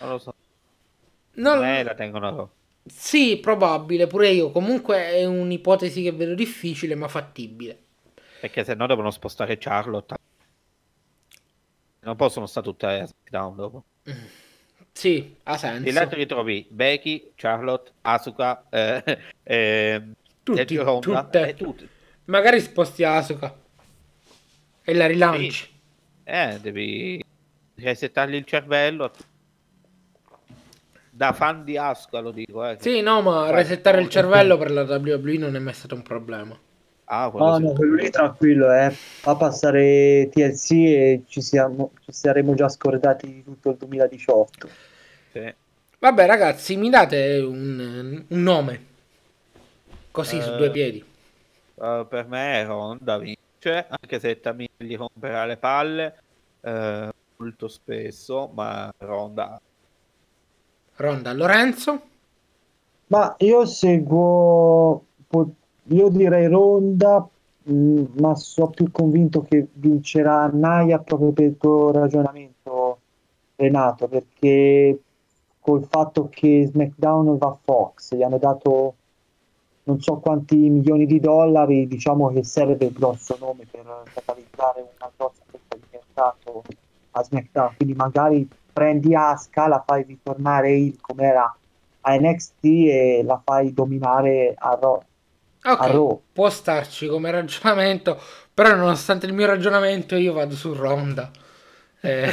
Non lo so. Non... Beh, la tengono a Raw. Sì, probabile, pure io. Comunque è un'ipotesi che vedo difficile, ma fattibile. Perché se no devono spostare Charlotte non possono stare tutte a SmackDown dopo. Sì, ha senso. E là ti ritrovi Becky, Charlotte, Asuka, eh, eh, tutti, Honda, tutte. Eh, tutte. Magari sposti Asuka e la rilanci. Sì. Eh, devi resettargli il cervello. Da fan di Asuka lo dico. Eh. Sì, no, ma resettare il cervello per la WWE non è mai stato un problema. Ah, quello, no, no, quello lì tranquillo, eh. Fa passare TLC e ci, siamo, ci saremo già scordati di tutto il 2018. Sì. Vabbè, ragazzi, mi date un, un nome. Così su Eh, due piedi. Uh, per me Ronda vince, anche se Tamir gli romperà le palle eh, molto spesso, ma Ronda Ronda Lorenzo. Ma io seguo, po- io direi Ronda, mh, ma sono più convinto che vincerà Naya proprio per il tuo ragionamento, Renato, perché col fatto che SmackDown va a Fox, gli hanno dato non so quanti milioni di dollari, diciamo che serve il grosso nome per catalizzare una grossa fetta di mercato a SmackDown, quindi magari prendi Asuka, la fai ritornare il come era a NXT e la fai dominare a Raw. Ok, può starci come ragionamento, però nonostante il mio ragionamento io vado su Ronda. Eh,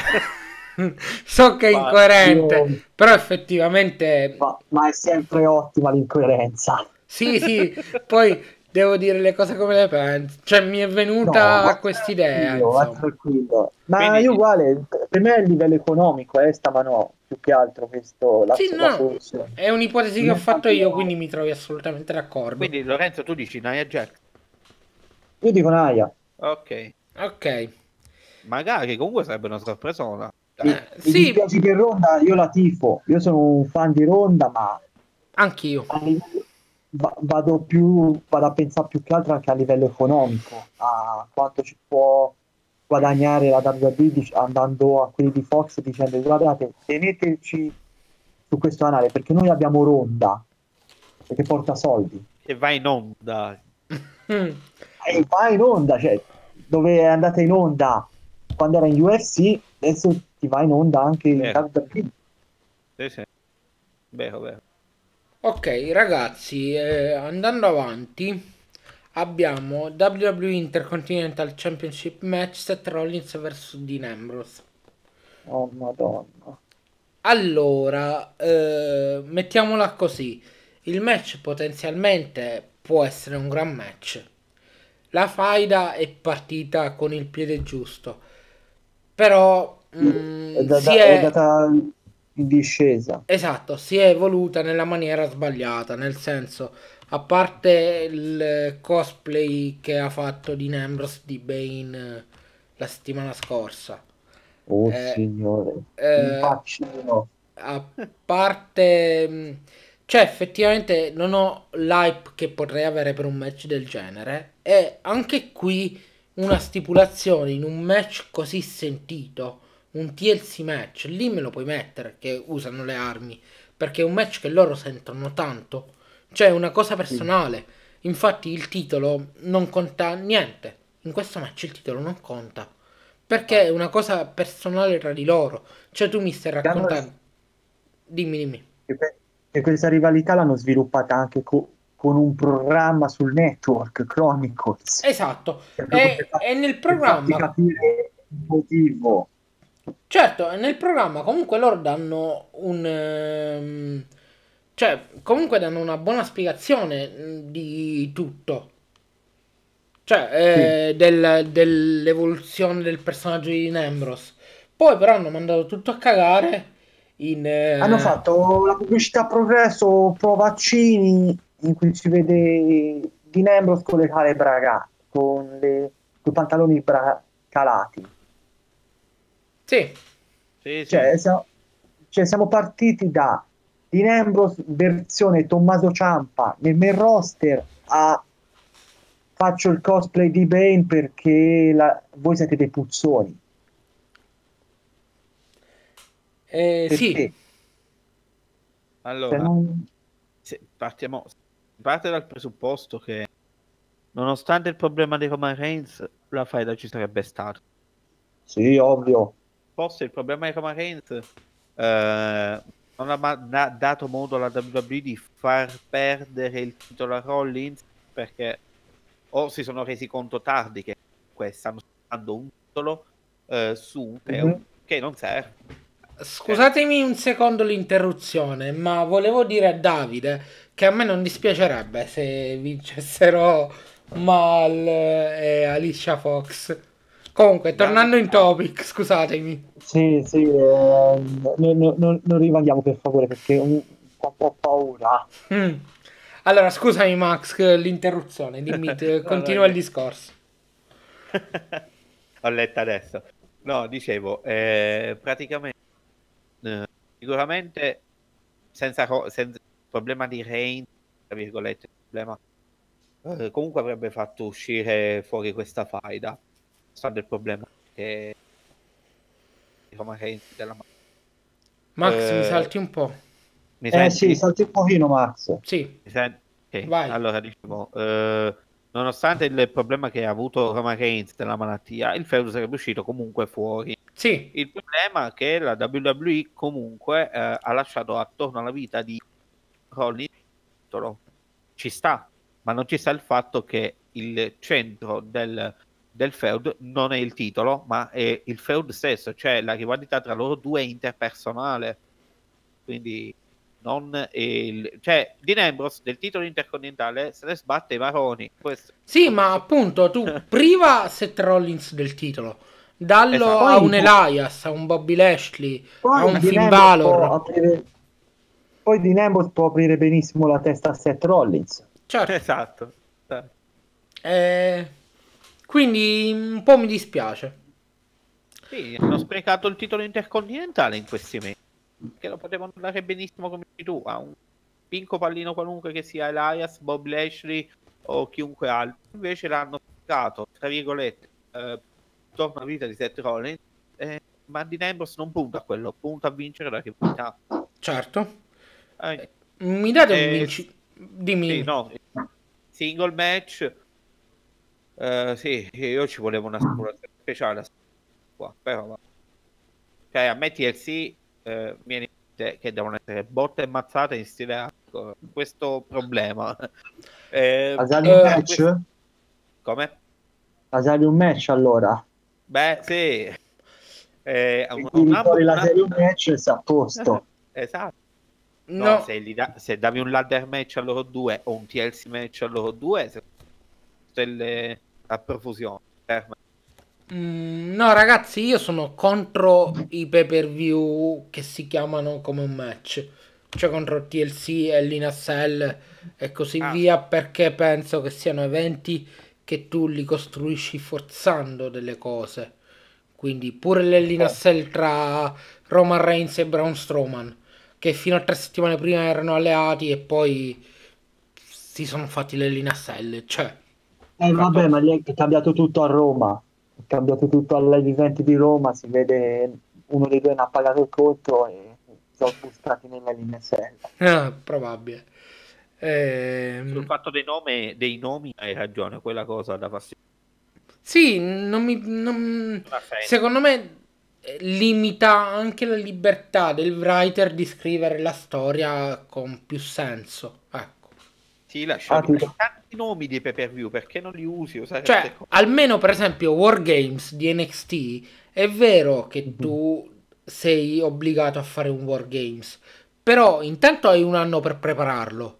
[LAUGHS] so che è incoerente, io- però effettivamente Ma, ma è sempre ottima l'incoerenza. sì, sì, poi devo dire le cose come le penso. Cioè mi è venuta No, quest'idea, tranquillo, ma Quindi- io uguale, per me è il livello economico, eh, sta, ma no, più che altro questo, la, Sì, la no, è un'ipotesi che ho fatto io, quindi mi trovi assolutamente d'accordo. Quindi Lorenzo tu dici Nia Jax? Io dico Naya, Ok, Ok, magari comunque sarebbe una sorpresona. mi, Eh, mi sì. dispiace per Ronda, io la tifo, io sono un fan di Ronda, ma anch'io. a livello- vado più vado a pensare più che altro anche a livello economico a quanto ci può guadagnare la WWE andando a quelli di Fox dicendo guardate teneteci su questo canale perché noi abbiamo Ronda perché porta soldi E va in onda. Mm. e va in onda cioè dove è andata in onda quando era in UFC adesso ti va in onda anche in Vero. WWE Sì, sì. Vero, vero. Ok, ragazzi, eh, andando avanti, abbiamo WWE Intercontinental Championship Match Seth Rollins vs Dean Ambrose. oh madonna Allora, eh, mettiamola così, il match potenzialmente può essere un gran match. La faida è partita con il piede giusto, però mm, è, da- si è è... andata in discesa. Esatto, si è evoluta nella maniera sbagliata, nel senso, a parte il cosplay che ha fatto di Ambrose di Bane eh, la settimana scorsa, oh Eh, signore. eh, a parte... mh, Cioè, effettivamente non ho l'hype che potrei avere per un match del genere e anche qui una stipulazione in un match così sentito, un TLC match, lì me lo puoi mettere che usano le armi, perché è un match che loro sentono tanto, cioè è una cosa personale. Infatti il titolo non conta niente, in questo match il titolo non conta, perché è una cosa personale tra di loro, cioè tu mi stai Hanno- raccontando... Dimmi, dimmi. E que- questa rivalità l'hanno sviluppata anche co- con un programma sul network, Chronicles. Esatto, e, nel programma, capire il motivo. Certo, nel programma comunque loro danno un... ehm, cioè, comunque danno una buona spiegazione mh, di tutto. Cioè, eh, del- dell'evoluzione del personaggio di Nembros. Poi però hanno mandato tutto a cagare in... eh, Hanno fatto la pubblicità progresso pro vaccini in cui si vede Di Nembros con le cale braga, con le con i pantaloni bra- calati. Sì, Sì, sì. Cioè siamo, cioè, siamo partiti da Di Nembros versione Tommaso Ciampa nel main roster a faccio il cosplay di Bane perché la- voi siete dei puzzoni. eh, sì. Allora, non- se partiamo, parte dal presupposto che nonostante il problema di Roman Reigns, la faida ci sarebbe stata. Sì, ovvio. Forse il problema di Roman Reigns eh, non ha da- dato modo alla WWE di far perdere il titolo a Rollins perché o si sono resi conto tardi che stanno dando un titolo eh, su feudo Mhm. che non serve. Scusatemi un secondo l'interruzione, ma volevo dire a Davide che a me non dispiacerebbe se vincessero Mal e Alicia Fox. Comunque, tornando in topic, [LAUGHS] scusatemi. Sì, sì, eh, non, non- non- non rimaniamo per favore perché un po' ho paura. Mm. Allora, scusami Max, l'interruzione, dimmi, [LAUGHS] continua il discorso. [LAUGHS] Ho letto adesso. No, dicevo, eh, praticamente, eh, sicuramente senza, senza problema di range, tra virgolette, problema, eh, comunque avrebbe fatto uscire fuori questa faida. Il problema che Roma Reigns della Max, mi salti un po'. Mi eh sì, salti un pochino Max. Sì. Mi senti? Okay. Vai. Allora, diciamo, eh, nonostante il problema che ha avuto Roma Reigns della malattia, il feudo sarebbe uscito comunque fuori. Sì. Il problema è che la WWE comunque eh, ha lasciato attorno alla vita di Rollins ci sta, ma non ci sta il fatto che il centro del, del feud non è il titolo, ma è il feud stesso, cioè la rivalità tra loro due è interpersonale. Quindi non il, cioè Dean Ambrose del titolo intercontinentale se ne sbatte i maroni questo. sì ma appunto tu [LAUGHS] priva Seth Rollins del titolo dallo esatto. a un Elias a un Bobby Lashley a un Finn Balor poi Dean Ambrose può aprire benissimo la testa a Seth Rollins certo esatto eh, quindi un po' mi dispiace sì hanno sprecato il titolo intercontinentale in questi mesi che lo potevano dare benissimo come tu a un pinco pallino qualunque che sia Elias, Bob Lashley o chiunque altro. Invece l'hanno spiegato, tra virgolette, eh, torna a vita di Seth Rollins, eh, ma Dean Ambrose non punta a quello, punta a vincere la rivalità. Certo. Eh, Mi date un eh, vinci... Dimmi. Sì, no, single match. Uh, sì, io ci volevo una assicurazione speciale qua, però cioè a me TLC eh, viene che devono essere botte e mazzate in stile hardcore. Questo problema. [LAUGHS] Eh, Asali un match? Questo... Come? Asali un match allora? Beh, sì. Eh, un, un, fuori la serie un match sta a posto. [LAUGHS] esatto. No, no. Se, da, se, davi un ladder match a loro due o un TLC match a loro due, se, a profusione. Me. Mm, no, ragazzi, io sono contro i pay per view che si chiamano come un match, cioè contro TLC e l'Inasell e così ah. via, perché penso che siano eventi che tu li costruisci forzando delle cose. Quindi pure l'Inasell oh. tra Roman Reigns e Braun Strowman, che fino a tre settimane prima erano alleati e poi si sono fatti l'Inasell, cioè. Eh vabbè, ma lì è cambiato tutto a Roma cambiato tutto Event di Roma, si vede uno dei due non ha pagato il conto e sono buttati nella linea sella. Ah, probabile. Eh... Sul fatto dei, nome, dei nomi hai ragione, quella cosa da fastidio. Sì, non mi, non... secondo me eh, limita anche la libertà del writer di scrivere la storia con più senso. Ecco. Sì, lasciami ah, tanti nomi di pay per view perché non li usi? Cioè, almeno per esempio Wargames di NXT è vero che mm-hmm. tu sei obbligato a fare un Wargames, però intanto hai un anno per prepararlo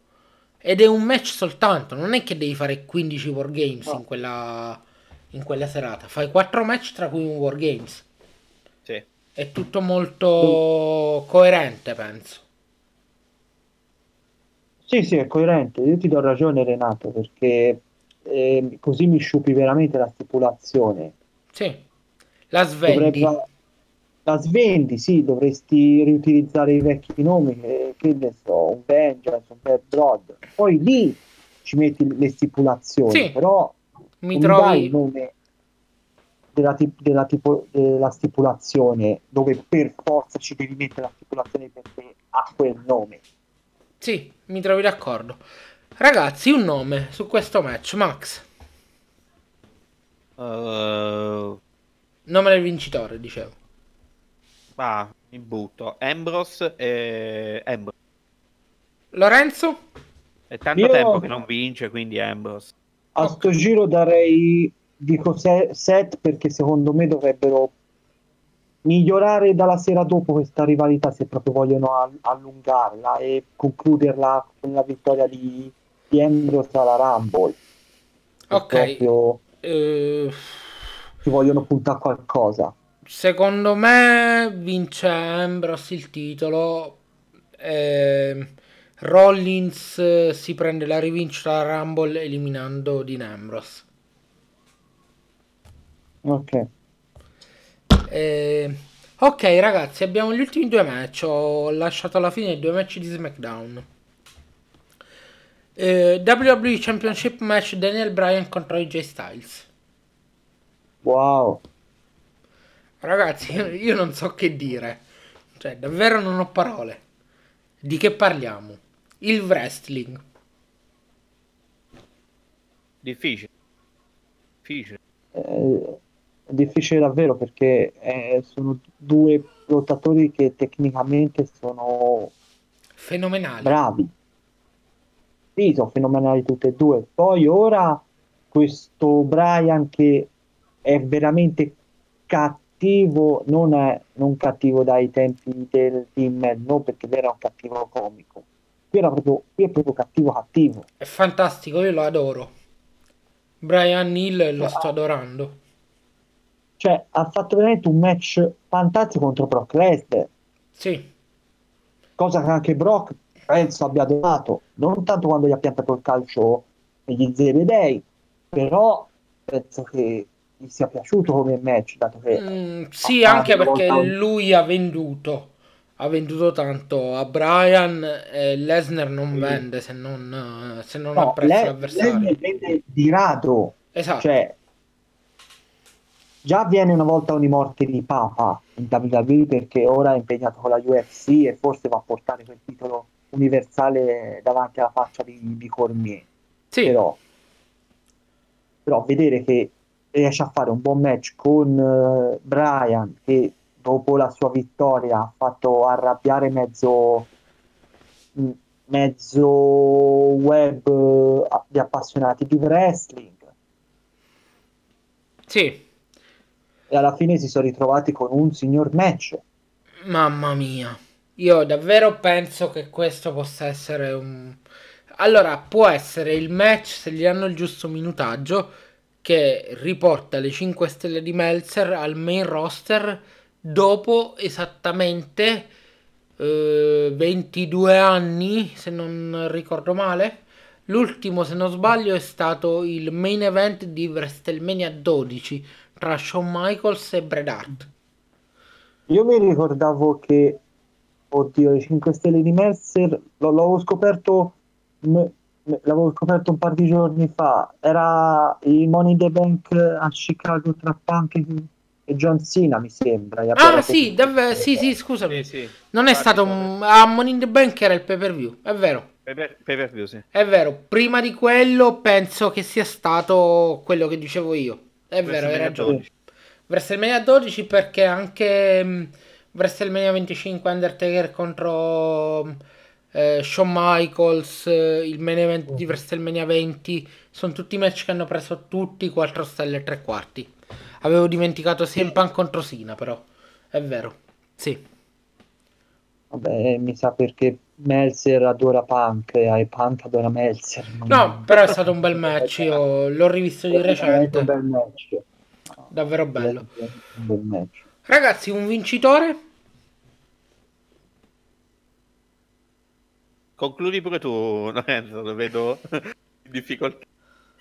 ed è un match soltanto, non è che devi fare 15 Wargames no. in, quella, in quella serata, fai 4 match tra cui un Wargames. Sì. È tutto molto coerente, penso. Sì, sì, è coerente. Io ti do ragione, Renato, perché eh, così mi sciupi veramente la stipulazione. Sì, la svendi. Dovrebbe... La svendi, sì, dovresti riutilizzare i vecchi nomi, eh, che ne so, un Vengeance, un Bad Blood. Poi lì ci metti le stipulazioni, sì. però mi trovi... il nome della, della, tipo, della stipulazione dove per forza ci devi mettere la stipulazione perché ha quel nome. Sì, mi trovi d'accordo. Ragazzi, un nome su questo match, Max. Uh... Nome del vincitore, dicevo. Ah, mi butto. Ambrose e Ambrose. Lorenzo? È tanto Io... tempo che non vince, quindi Ambrose. A sto giro darei dico set perché secondo me dovrebbero migliorare dalla sera dopo questa rivalità se proprio vogliono allungarla e concluderla con la vittoria di, di Ambrose alla Rumble. Ok. Proprio, uh... Si vogliono puntare a qualcosa. Secondo me vince Ambrose il titolo. Eh, Rollins si prende la rivincita alla Rumble eliminando Dean Ambrose. Ok. Eh, ok, ragazzi, abbiamo gli ultimi due match. Ho lasciato alla fine i due match di SmackDown. Eh, WWE Championship match Daniel Bryan contro AJ Styles. Wow. Ragazzi, io, [LAUGHS] io non so che dire. Cioè, davvero non ho parole. Di che parliamo? Il wrestling. Difficile. Difficile. Eh, è difficile davvero perché eh, sono due lottatori che tecnicamente sono Fenomenale. bravi. Sì, sono fenomenali tutti e due. Poi ora questo Brian che è veramente cattivo, non è non cattivo dai tempi del team, no, perché era un cattivo comico. Qui, era proprio, qui è proprio cattivo cattivo. È fantastico, io lo adoro. Brian Hill lo sto adorando. Cioè, ha fatto veramente un match fantastico contro Brock Lesnar. Sì, cosa che anche Brock penso abbia donato, non tanto quando gli ha piantato il calcio negli Zebedei, però penso che gli sia piaciuto come match, dato che Mm, sì, anche perché molta- lui ha venduto. Ha venduto tanto a Brian e Lesnar non Sì. vende se non, eh, se non no, apprezza l'avversario. lei vende di rado, Esatto. cioè già avviene una volta ogni morte di Papa in WWE perché ora è impegnato con la UFC e forse va a portare quel titolo universale davanti alla faccia di, di Cormier. sì, però, però vedere che riesce a fare un buon match con eh, Brian che dopo la sua vittoria ha fatto arrabbiare mezzo mh, mezzo web eh, di appassionati di wrestling sì. E alla fine si sono ritrovati con un signor match Mamma mia. Io davvero penso che questo possa essere un... Allora, può essere il match se gli hanno il giusto minutaggio che riporta le 5 stelle di Meltzer al main roster dopo esattamente eh, 22 anni, se non ricordo male. L'ultimo, se non sbaglio, è stato il main event di WrestleMania 12 tra Shawn Michaels e Bret Hart. io mi ricordavo che oddio le 5 stelle di Mercer lo- l'avevo scoperto m- m- l'avevo scoperto un par di giorni fa era il Money in the Bank a Chicago tra Punk e, e John Cena mi sembra Ah, sì, davvero, sì, sì, scusami. Sì, sì. Non è Ah, stato un... A Money in the Bank era il pay per view, è vero, pay per view, sì. è vero. Prima di quello penso che sia stato quello che dicevo io. È vero, hai ragione. 12. WrestleMania 12 perché anche mh, WrestleMania 25 Undertaker contro mh, eh, Shawn Michaels, eh, il main event di WrestleMania 20, sono tutti match che hanno preso tutti 4 stelle e 3 quarti. Avevo dimenticato CM Punk contro Sina però, è vero, sì. vabbè mi sa perché Meltzer adora Punk e Punk adora Meltzer No, però è stato un bel match, io l'ho rivisto di È un recente, bel match davvero bello. un bel match Ragazzi, un vincitore? Concludi pure tu, [LAUGHS] Lorenzo, lo vedo in difficoltà.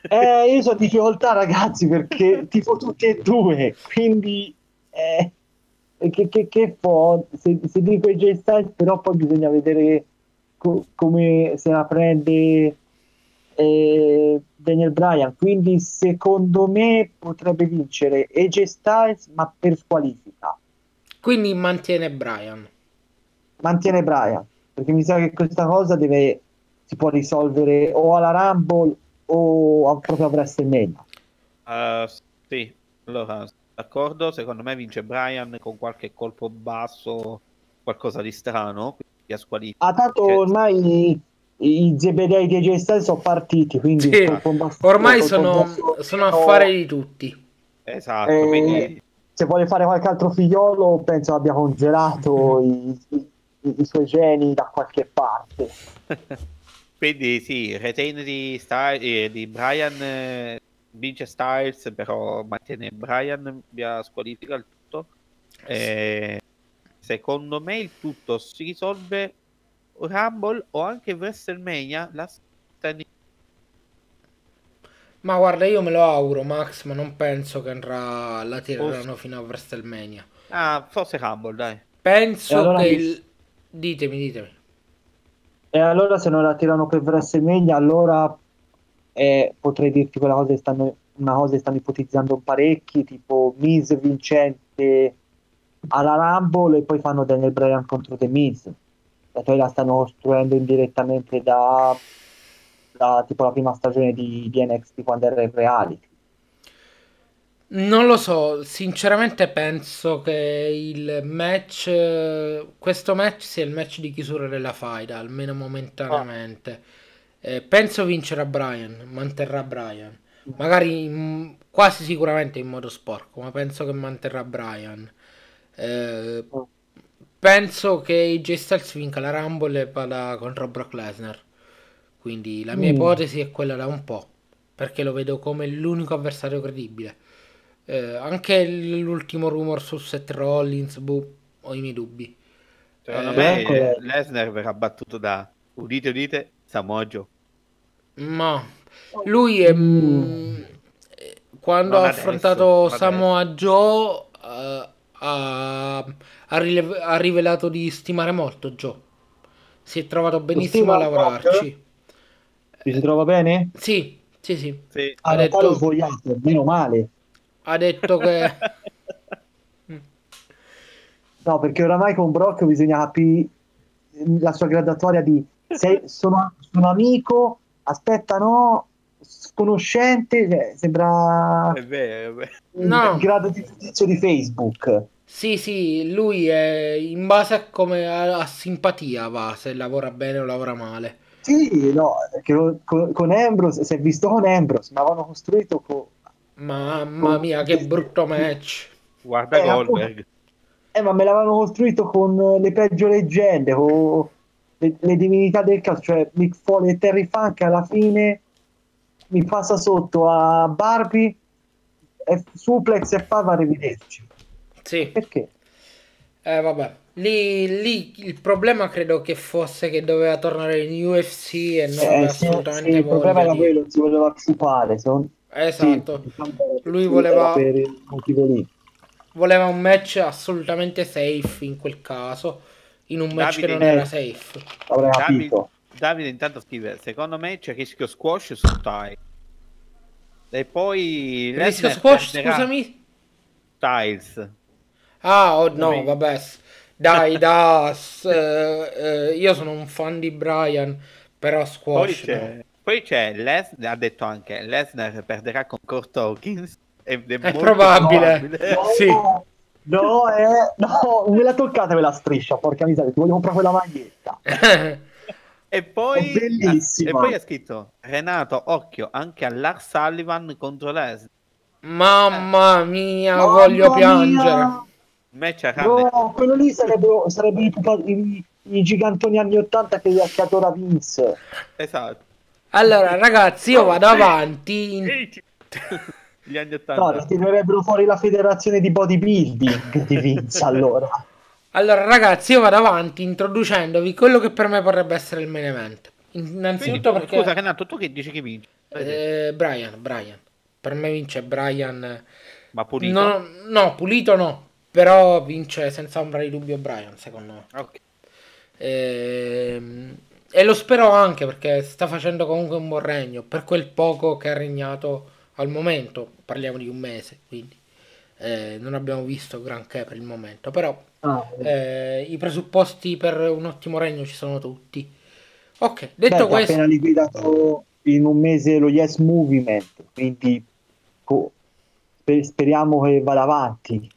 Eh, io so difficoltà, ragazzi, perché tifo tutti e due, quindi eh, che, che, che fo? Se, se dico AJ Styles, però poi bisogna vedere co- come se la prende eh, Daniel Bryan. Quindi, secondo me, potrebbe vincere AJ Styles, ma per squalifica. Quindi mantiene Brian. Mantiene Bryan, perché mi sa che questa cosa deve, si può risolvere o alla Rumble o a- proprio a WrestleMania. Uh, sì, allora, d'accordo, secondo me vince Brian con qualche colpo basso, qualcosa di strano, quindi a squalifica. Ah, tanto Che- ormai i, i Zebedei di Styles sono partiti, quindi Sì, Ormai sono, sono affari di tutti. Esatto, Eh, quindi se vuole fare qualche altro figliolo, penso abbia congelato [LAUGHS] i, i- i suoi geni da qualche parte. [LAUGHS] Quindi sì, retain di, Sty- eh, di Brian eh, vince Styles, però mantiene Brian via squalifica il tutto. Eh, secondo me il tutto si risolve Rumble o anche WrestleMania la standing Ma guarda, io me lo auguro, Max, ma non penso che andrà, la tireranno fino a WrestleMania. Ah, forse Rumble, dai. Penso allora che mi- il... Ditemi, ditemi. E allora se non la tirano per WrestleMania, allora eh, potrei dirti quella cosa che stanno, una cosa che stanno ipotizzando parecchi, tipo Miz vincente alla Rumble e poi fanno Daniel Bryan contro The Miz. E poi la stanno costruendo indirettamente da, da tipo la prima stagione di, di NXT quando era il reality. Non lo so, sinceramente penso che il match, questo match sia il match di chiusura della faida, almeno momentaneamente. Eh, penso vincerà Brian, manterrà Brian. Magari in- quasi sicuramente in modo sporco, ma penso che manterrà Brian. Eh, penso che AJ Styles vinca la Rumble e vada contro Brock Lesnar. Quindi la mia Mm. ipotesi è quella da un po', perché lo vedo come l'unico avversario credibile. Eh, anche l'ultimo rumor su Seth Rollins, boh, ho i miei dubbi. Secondo Eh, me ecco, eh, Lesnar verrà battuto da udite udite Samoa Joe. Ma lui è, Mm. mm, eh, quando Non ha adesso, affrontato. Samoa Joe eh, ha, ha rilev- ha rivelato di stimare molto Joe. Si è trovato benissimo a lavorarci. Ci si trova bene? Sì, sì, sì. Sì. Ha Ah, detto- Natale ho svogliato, meno male. Ha detto che... [LAUGHS] No, perché oramai con Brock bisogna capire la sua graduatoria di sei, sono, sono amico, aspetta no, sconoscente, cioè, sembra È vero, è vero. No. il grado di giudizio di Facebook. Sì, sì, lui è in base a come a, a simpatia va, se lavora bene o lavora male. Sì, no, con, con- con Ambrose, si è visto con Ambrose, ma avevano costruito con... Mamma mia, che brutto match. Guarda Eh, Goldberg. Eh, ma me l'avevano costruito con le peggio leggende, con le, le divinità del calcio, cioè Mick Foley e Terry Funk alla fine mi passa sotto a Barbie, e suplex e fa va a rivederci. Sì, Perché? eh, vabbè. Lì, lì il problema credo che fosse che doveva tornare in UFC e non Eh, sì, assolutamente sì, il problema era quello, si voleva occupare. son- Esatto. sì, diciamo, Lui voleva-. Voleva un match assolutamente safe in quel caso, in un match Davide, che non eh. era safe. Avrei Davide, capito. Davide intanto scrive, secondo me c'è rischio squash su Tai. E poi Rischio squash, perderà scusami? Styles. Ah, oh, no, Come- vabbè. Dai, [LAUGHS] da, s- eh, eh, io sono un fan di Brian, però Poi squash c'è, no. poi c'è Lesnar, ha detto anche Lesnar perderà con Kurt Hawkins. È, È molto probabile. probabile. No, Sì. no, eh, no, me la toccate quella striscia, porca miseria, ti voglio comprare quella maglietta. [LAUGHS] E poi, e poi ha scritto Renato, occhio anche a Lars Sullivan contro Lesnar. Mamma mia, Mamma voglio mia! piangere. Match a. No, quello lì sarebbero, sarebbero i, i- i gigantoni anni 80 che, che adora Vince. Esatto. Allora, ragazzi, io vado avanti. in- [LAUGHS] Gli anni No, 80. tirerebbero fuori la federazione di bodybuilding di Vince [LAUGHS] allora. Allora, ragazzi, io vado avanti introducendovi quello che per me potrebbe essere il main event. Quindi, Innanzitutto tu- perché Scusa Renato, tu che dici che vince? eh, Brian, Brian. Per me vince Brian. Ma pulito? No, no, pulito no. Però vince senza ombra di dubbio Brian, secondo me. Ok. Ehm, E lo spero anche perché sta facendo comunque un buon regno. Per quel poco che ha regnato al momento, parliamo di un mese, quindi eh, non abbiamo visto granché per il momento. Però Ah, eh, i presupposti per un ottimo regno ci sono tutti. Ok, beh, detto che ha questo, appena liquidato in un mese lo Yes Movement, quindi sper- speriamo che vada avanti.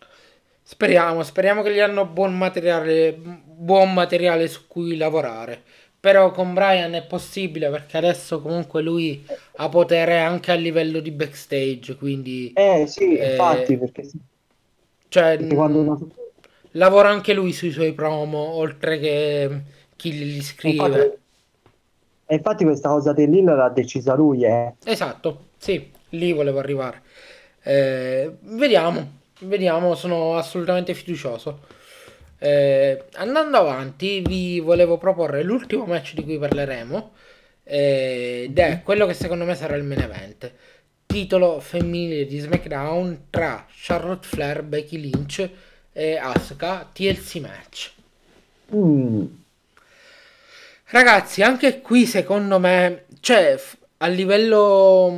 speriamo, speriamo che gli hanno buon materiale, buon materiale su cui lavorare. Però con Brian è possibile perché adesso comunque lui ha potere anche a livello di backstage, quindi Eh sì, Eh, infatti, perché, cioè, perché quando mh, una- lavora anche lui sui suoi promo, oltre che chi gli scrive. infatti, e infatti questa cosa dell'Hill l'ha decisa lui, eh. Esatto, sì, lì volevo arrivare. Eh, vediamo, vediamo, sono assolutamente fiducioso. Eh, andando avanti, vi volevo proporre l'ultimo match di cui parleremo. eh, ed è quello che secondo me sarà il main event. Titolo femminile di SmackDown tra Charlotte Flair, Becky Lynch e Asuka TLC match. Mm, Ragazzi, anche qui secondo me, cioè a livello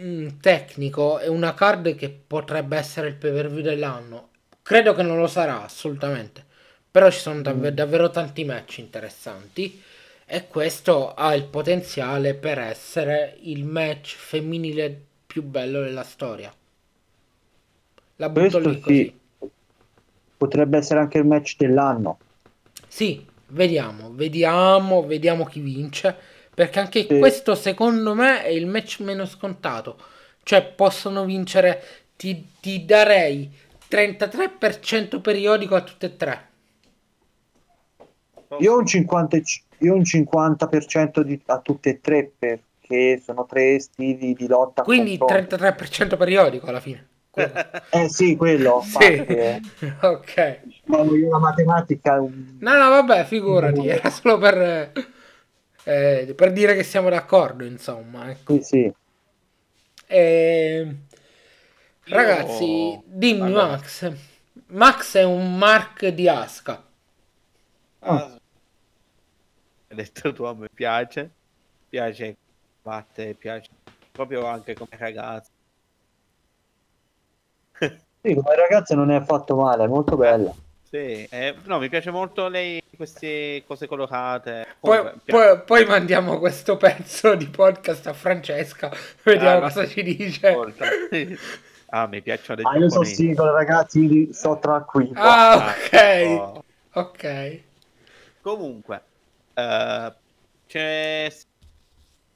mm, tecnico è una card che potrebbe essere il pay per view dell'anno. Credo che non lo sarà assolutamente, però ci sono dav- davvero tanti match interessanti e questo ha il potenziale per essere il match femminile più bello della storia. La butto questo lì così. sì. Potrebbe essere anche il match dell'anno. Sì, vediamo, vediamo, vediamo chi vince. Perché anche Sì. questo, secondo me, è il match meno scontato. Cioè, possono vincere. Ti, ti darei 33% periodico a tutte e tre. Io ho un 50, e c- io ho un 50% di, a tutte e tre perché sono tre stili di lotta. Quindi confronto. 33% periodico alla fine. Eh sì, quello. Sì. eh. [LAUGHS] ok. Diciamo io la matematica. No, no, vabbè, figurati. Era solo per. eh, per dire che siamo d'accordo, insomma. Ecco. Sì, sì. Eh, Ragazzi, dimmi Allora. Max. Max è un Mark di Aska. Ah, Hai detto tu a me piace, piace batte, piace proprio anche come ragazzo. Sì, come ragazza non è affatto male, è molto bella. Sì, eh, no, mi piace molto lei, queste cose colorate. Poi, poi- poi mandiamo questo pezzo di podcast a Francesca. Vediamo Ah, cosa ci dice. Ah, mi piacciono dei Ah, io sono singolo, ragazzi, quindi sto tranquillo. Ah, ok. Oh. Ok. Comunque, eh, c'è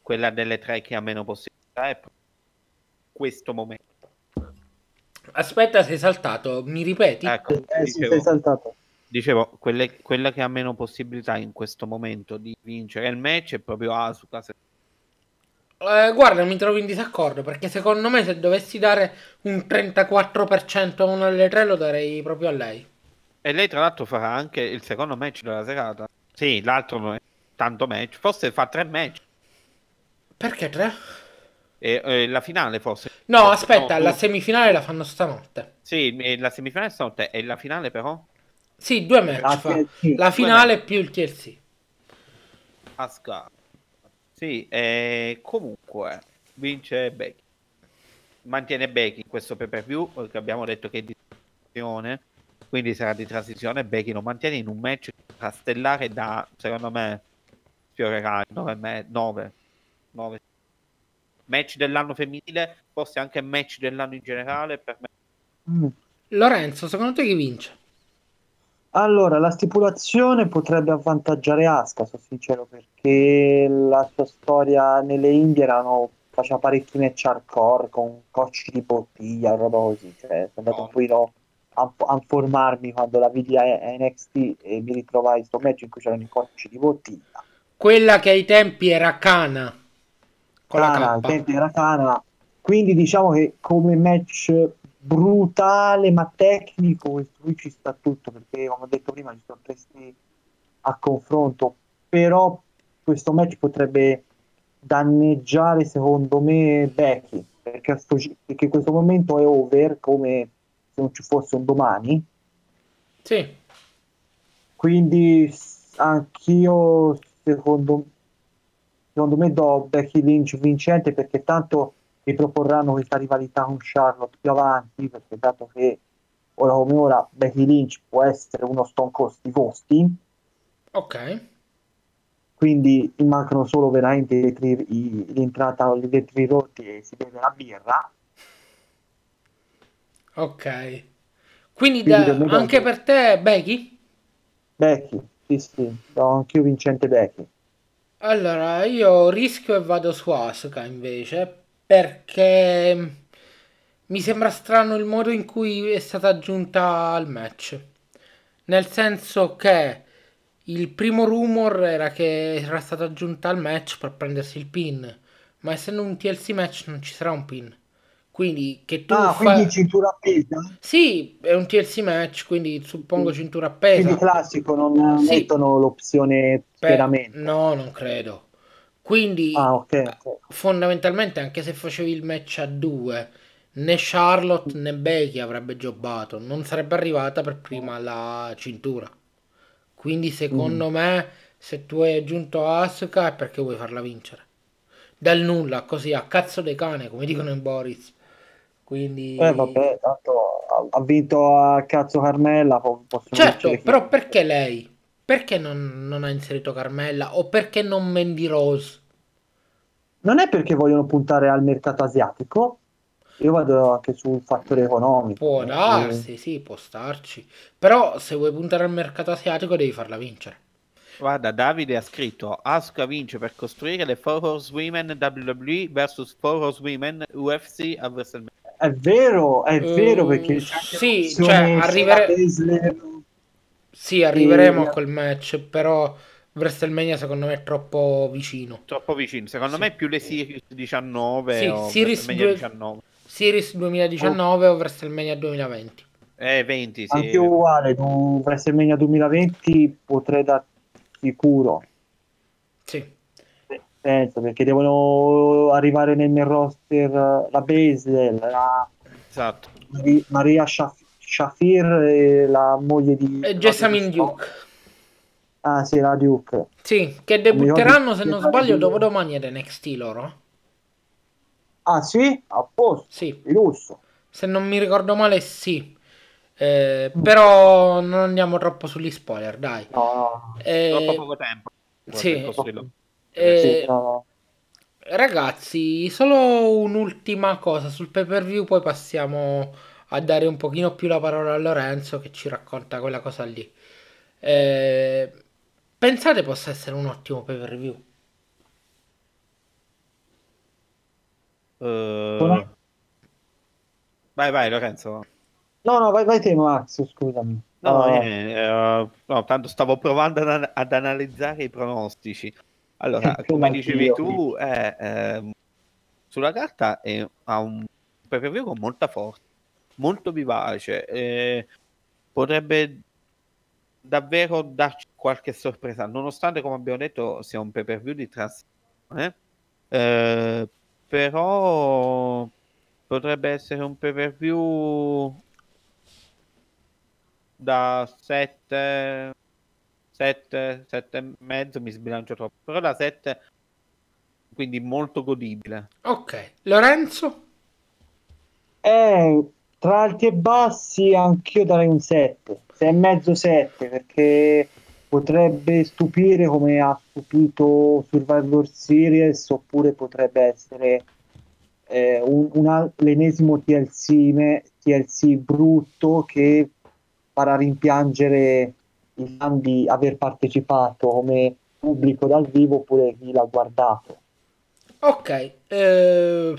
quella delle tre che ha meno possibilità è questo momento. Aspetta, sei saltato. Mi ripeti? Ecco, Eh sì, dicevo, sei saltato. dicevo, quelle- quella che ha meno possibilità in questo momento di vincere il match è proprio Asuka. se- Eh, guarda, mi trovo in disaccordo perché secondo me se dovessi dare un 34% a una delle tre lo darei proprio a lei. E lei tra l'altro farà anche il secondo match della serata. Sì, l'altro non è tanto match, forse fa tre match. Perché tre? E, e la finale forse. No, aspetta, No, la tu- semifinale la fanno stanotte. Sì, la semifinale stanotte e la finale però Sì, due match Ah, fa. sì. La finale più il TLC. Asuka. Sì, e comunque vince Becky. Mantiene Becky in questo pay per view perché abbiamo detto che è di transizione, quindi sarà di transizione. Becky lo mantiene in un match tra stellare da secondo me sfiorerà il 9, 9, 9. Match dell'anno femminile, forse anche match dell'anno in generale per me. Mm. Lorenzo, secondo te chi vince? Allora, la stipulazione potrebbe avvantaggiare Asuka, sono sincero, perché la sua storia nelle Indie erano, faceva parecchi match hardcore con cocci di bottiglia, roba così, cioè sono andato No. un pochino a, a informarmi quando la vidi a, a NXT e mi ritrovai in sto match in cui c'erano i cocci di bottiglia. Quella che ai tempi era Kana. Con Kana, la K. era Kana, quindi diciamo che come match brutale ma tecnico questo qui ci sta tutto perché come ho detto prima ci sono tre stili a confronto però questo match potrebbe danneggiare secondo me Becky perché, sto perché questo momento è over come se non ci fosse un domani Sì. quindi anch'io secondo, secondo me do Becky Lynch vincente perché tanto riproporranno questa rivalità con Charlotte più avanti perché dato che ora come ora Becky Lynch può essere uno Stone Cold di costi Ok. quindi mancano solo veramente i tri- i- l'entrata i vetri rotti e si beve la birra Ok. Quindi Quindi per anche per te Becky? Becky sì sì do anch'io vincente Becky Allora, io rischio e vado su Asuka invece perché mi sembra strano il modo in cui è stata aggiunta al match. Nel senso che il primo rumor era che era stata aggiunta al match per prendersi il pin, ma essendo un TLC match non ci sarà un pin. Quindi che tu Ah, fai... quindi cintura appesa? Sì, è un TLC match, quindi suppongo cintura appesa. Quindi classico, non Sì. mettono l'opzione schieramento. no, non credo. Quindi Ah, ok, ok. fondamentalmente anche se facevi il match a due, né Charlotte né Becky avrebbe giobato, non sarebbe arrivata per prima alla cintura. Quindi secondo Mm. me se tu hai aggiunto Asuka è perché vuoi farla vincere. Dal nulla, così a cazzo dei cane, come dicono in Boris. Quindi Eh, vabbè, tanto ha, vinto a cazzo Carmella, Certo, però perché lei? Perché non, non ha inserito Carmella? O perché non Mandy Rose? Non è perché vogliono puntare al mercato asiatico, io vado anche sul fattore economico. Può Eh, darsi, sì, può starci. Però se vuoi puntare al mercato asiatico devi farla vincere. Guarda, Davide ha scritto Asuka vince per costruire le 4 Horsewomen WWE vs 4 Horsewomen UFC a WrestleMania. È vero, è vero Eh, perché anche sì, cioè, arrivere-. Sì, arriveremo E- a quel match, però WrestleMania secondo me è troppo vicino. Troppo vicino. Secondo Sì. me più le Series 19 Sì, o Series WrestleMania due- 19. Series 2019 o WrestleMania 2020. Eh, 20, sì. Anche uguale, tu WrestleMania 2020 potrei dar sicuro. Penso, perché devono arrivare nel, roster la Baszler, la Esatto. Mari- Maria Shaf- Shafir e la moglie di... E Jessamine Duke. Ah sì, la Duke. Sì, che debutteranno se non sbaglio dopodomani ad NXT loro. Ah sì? A posto, Sì, di lusso. se non mi ricordo male sì. Eh, però non andiamo troppo sugli spoiler, dai. No, no, Eh, Troppo poco tempo. sì. Eh, sì, no, no. Ragazzi, solo un'ultima cosa sul pay per view, poi passiamo a dare un pochino più la parola a Lorenzo che ci racconta quella cosa lì. Eh, pensate possa essere un ottimo pay per view? Eh, Buona- Vai, vai, Lorenzo. No, no, vai, vai te Max, scusami. No, Ah, eh, eh, no, tanto stavo provando ad, ad analizzare i pronostici. Allora, Eh, come dicevi tu, eh, ehm, sulla carta è, ha un pay per view con molta forza, molto vivace, eh, potrebbe davvero darci qualche sorpresa, nonostante, come abbiamo detto, sia un pay per view di transizione, eh, però potrebbe essere un pay per view da 7 7 7 e mezzo mi sbilancio troppo. Però da 7 quindi molto godibile. Ok, Lorenzo? Eh, tra alti e bassi anch'io darei un 7, 6 e mezzo 7 perché potrebbe stupire come ha stupito Survivor Series oppure potrebbe essere eh, un, un al- l'ennesimo TLC, me- TLC brutto che farà rimpiangere i fan di aver partecipato come pubblico dal vivo oppure chi l'ha guardato. Ok, eh,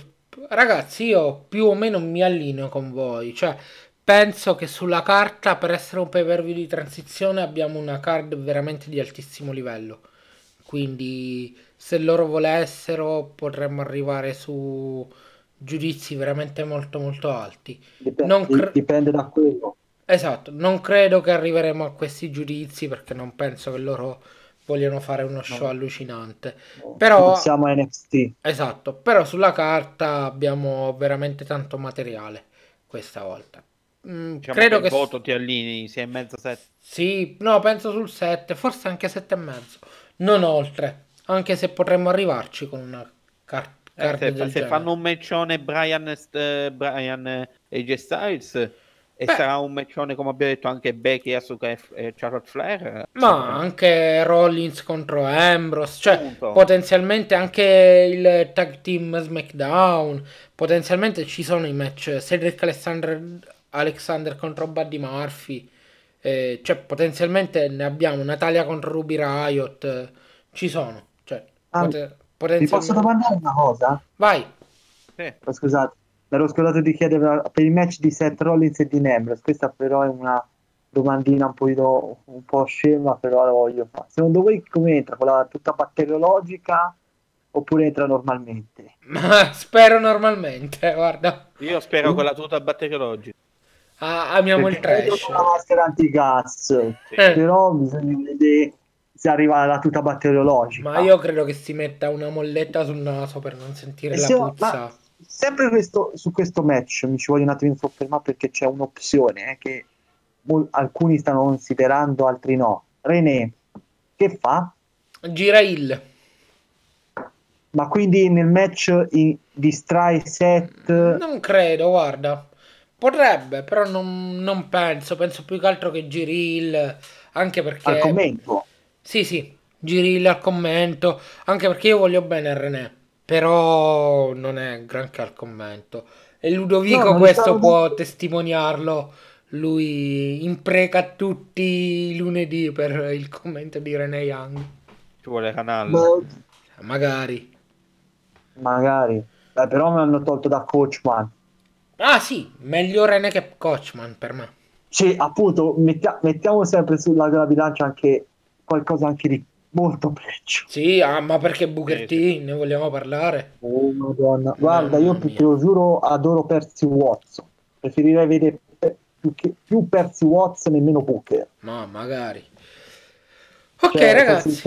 ragazzi, io più o meno mi allineo con voi, cioè penso che sulla carta per essere un pay per view di transizione abbiamo una card veramente di altissimo livello, quindi se loro volessero potremmo arrivare su giudizi veramente molto molto alti. Dipende, Non cre- dipende da quello. Esatto, non credo che arriveremo a questi giudizi perché non penso che loro vogliano fare uno show No. allucinante. Però- siamo NXT. Esatto, però sulla carta abbiamo veramente tanto materiale questa volta. Mm, diciamo credo che il che voto ti allini 6 e mezzo 7 sì, no, penso sul 7, forse anche 7 e mezzo, non oltre, anche se potremmo arrivarci con una car- Eh, se, del se fanno un matchone Brian, eh, Brian e AJ Styles e Beh. sarà un matchone come abbiamo detto anche Becky, Asuka e, e Charlotte Flair Ma anche Rollins contro Ambrose, cioè Appunto. potenzialmente anche il tag team SmackDown, potenzialmente ci sono i match Cedric Alexander, Alexander contro Buddy Murphy, eh, cioè potenzialmente ne abbiamo Natalia contro Ruby Riot, eh, ci sono, cioè Ah, pote- Vi posso potenzialmente... domandare una cosa? Vai, Sì. Oh, Scusate, mi ero scordato di chiedere per il match di Seth Rollins e di Ambrose. Questa però è una domandina un po', un po' scema, però la voglio fare. Secondo voi come entra? Con la tutta batteriologica oppure entra normalmente? ma [LAUGHS] spero normalmente, guarda. Io spero con la tuta batteriologica. Ah, amiamo il Perché trash. con la maschera antigas, Eh. però bisogna vedere se arriva alla tuta batteriologica. Ma io credo che si metta una molletta sul naso per non sentire Eh la sì, ma- puzza. Sempre questo- su questo match mi ci voglio un attimo soffermare perché c'è un'opzione eh, che mol- alcuni stanno considerando, altri no. René, che fa? Gira il. Ma quindi nel match i- distrae set? Non credo, guarda. Potrebbe, però non, non penso. Penso più che altro che giri il. Anche perché. al commento. Sì, sì, giri il al commento. Anche perché io voglio bene a René. Però non è granché al commento. E Ludovico No, questo stavo- può testimoniarlo. Lui impreca tutti i lunedì per il commento di René Young. Ci vuole canale. Ma- Magari. magari. Beh, però mi hanno tolto da Coachman. Ah sì, meglio René che Coachman per me. Sì, appunto, mettia- mettiamo sempre sulla la bilancia anche qualcosa anche di molto peggio. Sì, ah, ma perché Booker T? Ne vogliamo parlare? Oh, madonna. Guarda, io te lo giuro, adoro Percy Watson. Preferirei vedere più, che- più Percy Watson e meno Booker. Ma magari. Ok, Cioè, ragazzi.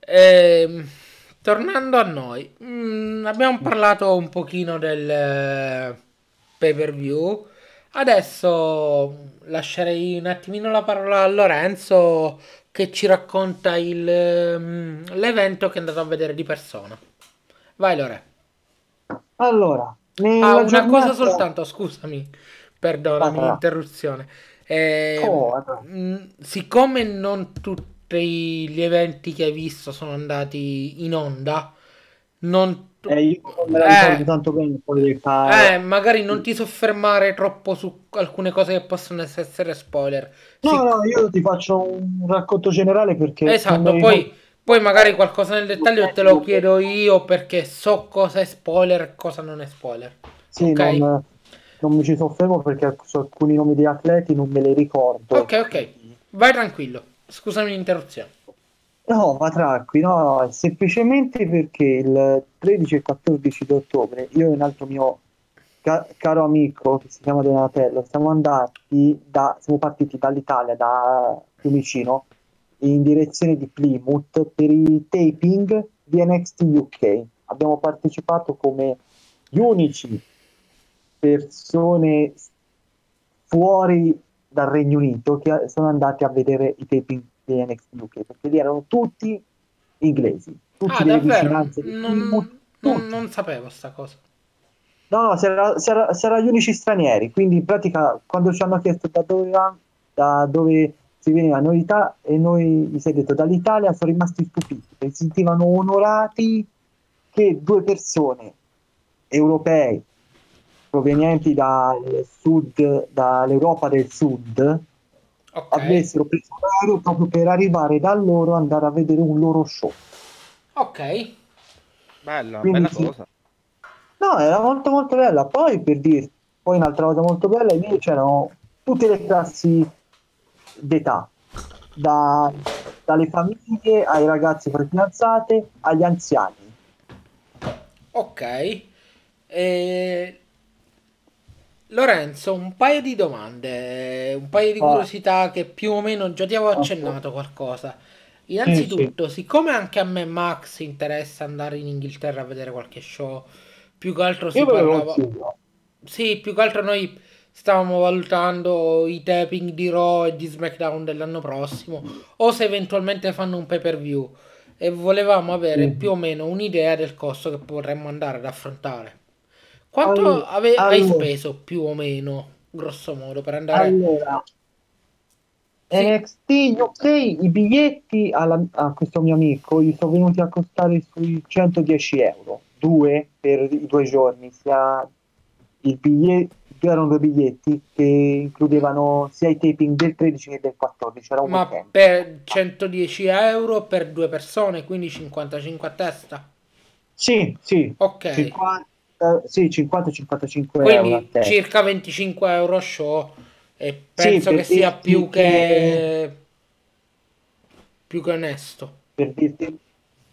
Ehm, tornando a noi, mm, abbiamo parlato un pochino del pay per view. Adesso lascerei un attimino la parola a Lorenzo che ci racconta il, mm, l'evento che è andato a vedere di persona. Vai Lore. Allora, Ah, una giornata- cosa soltanto, scusami, perdonami vai. l'interruzione. Ehm, Oh, mh, siccome non tutti gli eventi che hai visto sono andati in onda, non Eh, io me la Eh. ricordo tanto bene poi del fare. eh, magari non ti soffermare troppo su alcune cose che possono essere spoiler. No, Sì, no, io ti faccio un racconto generale perché... esatto, poi, ricordo- poi magari qualcosa nel dettaglio te lo chiedo io perché so cosa è spoiler e cosa non è spoiler. Sì, ok. non, non mi ci soffermo perché su alcuni nomi di atleti non me li ricordo. Ok, ok, vai tranquillo. Scusami l'interruzione. No, ma tranqui, no, no, semplicemente perché il 13 e 14 di ottobre io e un altro mio ca- caro amico che si chiama Donatello siamo andati da, siamo partiti dall'Italia, da Fiumicino, in direzione di Plymouth per i taping di NXT UK. Abbiamo partecipato come gli unici persone fuori dal Regno Unito che sono andati a vedere i taping di NXT UK perché lì erano tutti inglesi, tutti Ah, delle davvero? vicinanze Non, Plymouth, non- tutti. non sapevo sta cosa. No, no, c'era- c'era gli unici stranieri, quindi in pratica quando ci hanno chiesto da dove, da dove si veniva novità e noi gli si è detto dall'Italia sono rimasti stupiti, si sentivano onorati che due persone europei provenienti dal sud, dall'Europa del sud, Ok. avessero preso l'aereo proprio per arrivare da loro e andare a vedere un loro show. Ok. Bella, Quindi bella sì. cosa. No, era molto molto bella. Poi per dirti, poi un'altra cosa molto bella, lì c'erano tutte le classi d'età, da- dalle famiglie ai ragazzi prefidanzate agli anziani. Ok. E... Lorenzo, un paio di domande, un paio di Ah. curiosità che più o meno già ti avevo accennato qualcosa. Innanzitutto, siccome anche a me Max interessa andare in Inghilterra a vedere qualche show, più che altro si parlava... Sì, più che altro noi stavamo valutando i taping di Raw e di SmackDown dell'anno prossimo, o se eventualmente fanno un pay per view. E volevamo avere Mhm. più o meno un'idea del costo che potremmo andare ad affrontare. Quanto Allo- ave- hai allora- speso più o meno, grosso modo, per andare? Allora, Sì. NXT UK, i biglietti alla- a questo mio amico gli sono venuti a costare sui 110 euro, due per i due giorni, sia il biglietto, erano due biglietti che includevano sia i taping del 13 che del 14, era un Ma weekend. per 110 euro per due persone, quindi 55 a testa. Sì, sì, Ok. 50, sì, 50-55 euro circa 25 euro a show e penso per che sia più che che- più che onesto. per dirti,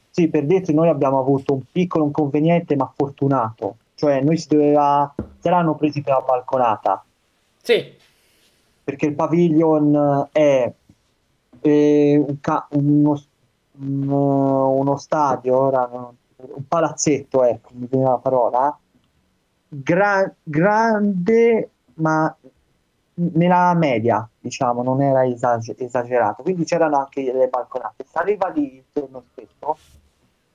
sì, per dirti, noi abbiamo avuto un piccolo inconveniente, ma fortunato. cioè noi si doveva, saranno presi per la balconata, Sì, perché il pavilion è, è un ca- uno, un- uno stadio, ora non- un palazzetto, ecco, mi viene la parola, gra- grande ma nella media, diciamo, non era esag- esagerato, quindi c'erano anche le balconate. Si arriva lì il giorno stesso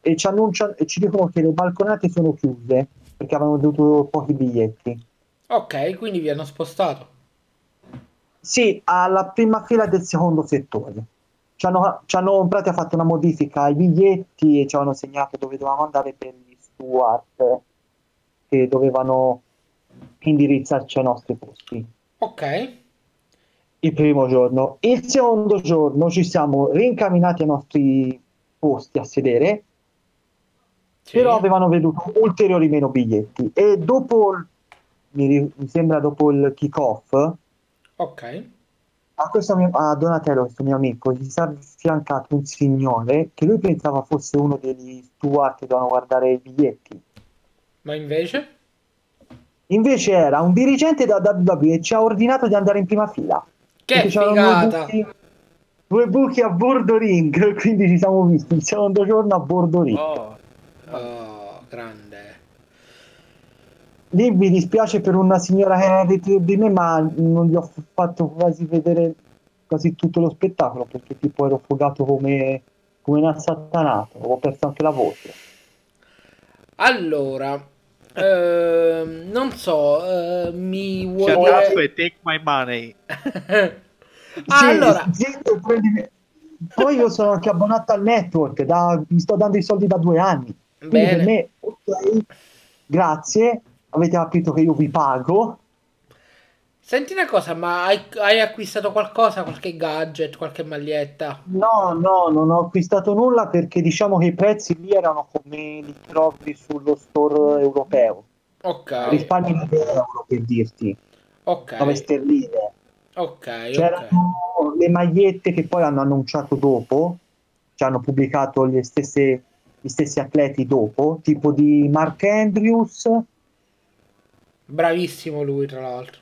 e ci annunciano e ci dicono che le balconate sono chiuse perché avevano venduto pochi biglietti. ok, quindi vi hanno spostato. Sì, alla prima fila del secondo settore. Ci hanno, ci hanno pratica fatto una modifica ai biglietti e ci hanno segnato dove dovevamo andare per gli steward che dovevano indirizzarci ai nostri posti. Ok, Il primo giorno. Il secondo giorno ci siamo rincamminati ai nostri posti a sedere, sì. però avevano veduto ulteriori meno biglietti. E dopo, mi, mi sembra dopo il kick-off, ok, a, questo mio, a Donatello, questo mio amico, gli si è affiancato un signore che lui pensava fosse uno degli steward che dovevano guardare i biglietti. ma invece? Invece era un dirigente da WWE e ci ha ordinato di andare in prima fila. Che c'erano due figata! buchi, due buchi a bordo ring, [LAUGHS] quindi ci siamo visti il secondo giorno a bordo ring. Oh, Oh, grande. Lì mi dispiace per una signora che era dietro di me, ma non gli ho fatto quasi vedere quasi tutto lo spettacolo perché tipo ero fogato come, come un assatanato, ho perso anche la voce. Allora, [LAUGHS] ehm, non so, eh, mi vuoi shut up e take my money. [LAUGHS] Ah, allora, Sì, zitto, prendimi- Poi io sono anche abbonato al network, da- mi sto dando i soldi da due anni. Bene. per me, ok, grazie, avete capito che io vi pago. senti una cosa, ma hai, hai acquistato qualcosa, qualche gadget, qualche maglietta? No, no, non ho acquistato nulla perché diciamo che i prezzi lì erano come li trovi sullo store europeo. Ok, Risparmi di euro per dirti, 9 ok, sterline. ok, C'erano ok. le magliette che poi hanno annunciato dopo, ci hanno pubblicato le stesse, gli stessi atleti dopo, tipo di Mark Andrews, Bravissimo lui, tra l'altro.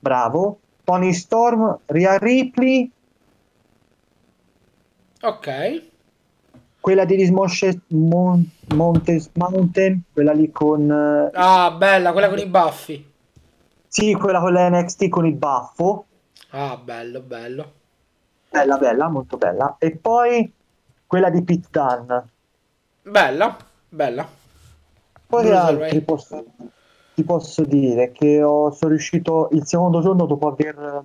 bravo, Tony Storm, Rhea Ripley, Ok, quella di Dismoshe Mon- Montes Mountain, quella lì con... eh, ah, bella, quella con i baffi. Sì, quella con l'NXT con il baffo, Ah, bello, bello. bella bella, molto bella. E poi quella di Pete Dunne. Bella, bella. Poi altri posso, ti posso dire che ho, sono riuscito il secondo giorno dopo aver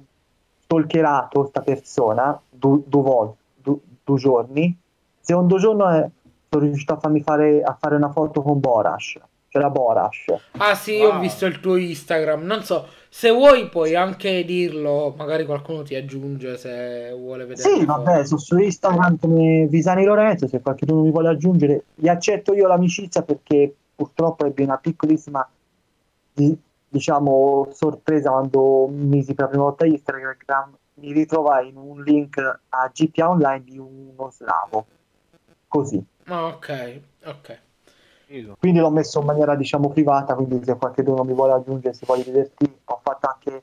stalkerato questa persona due, due volte, due, due giorni. Il secondo giorno è- sono riuscito a farmi fare, a fare una foto con Borash, c'era Borash. Ah sì, io ho Wow. visto il tuo Instagram. Non so, se vuoi puoi anche dirlo, magari qualcuno ti aggiunge se vuole vedere. Sì, vabbè, sono su Instagram come Visani Lorenzo, se qualcuno mi vuole aggiungere, gli accetto io l'amicizia perché purtroppo ebbi una piccolissima, diciamo, sorpresa quando misi per la prima volta Instagram, mi ritrovai in un link a GPA Online di uno slavo, così. Ok, ok. Quindi l'ho messo in maniera, diciamo, privata, quindi se qualcuno mi vuole aggiungere, se vuole vederti, ho fatto anche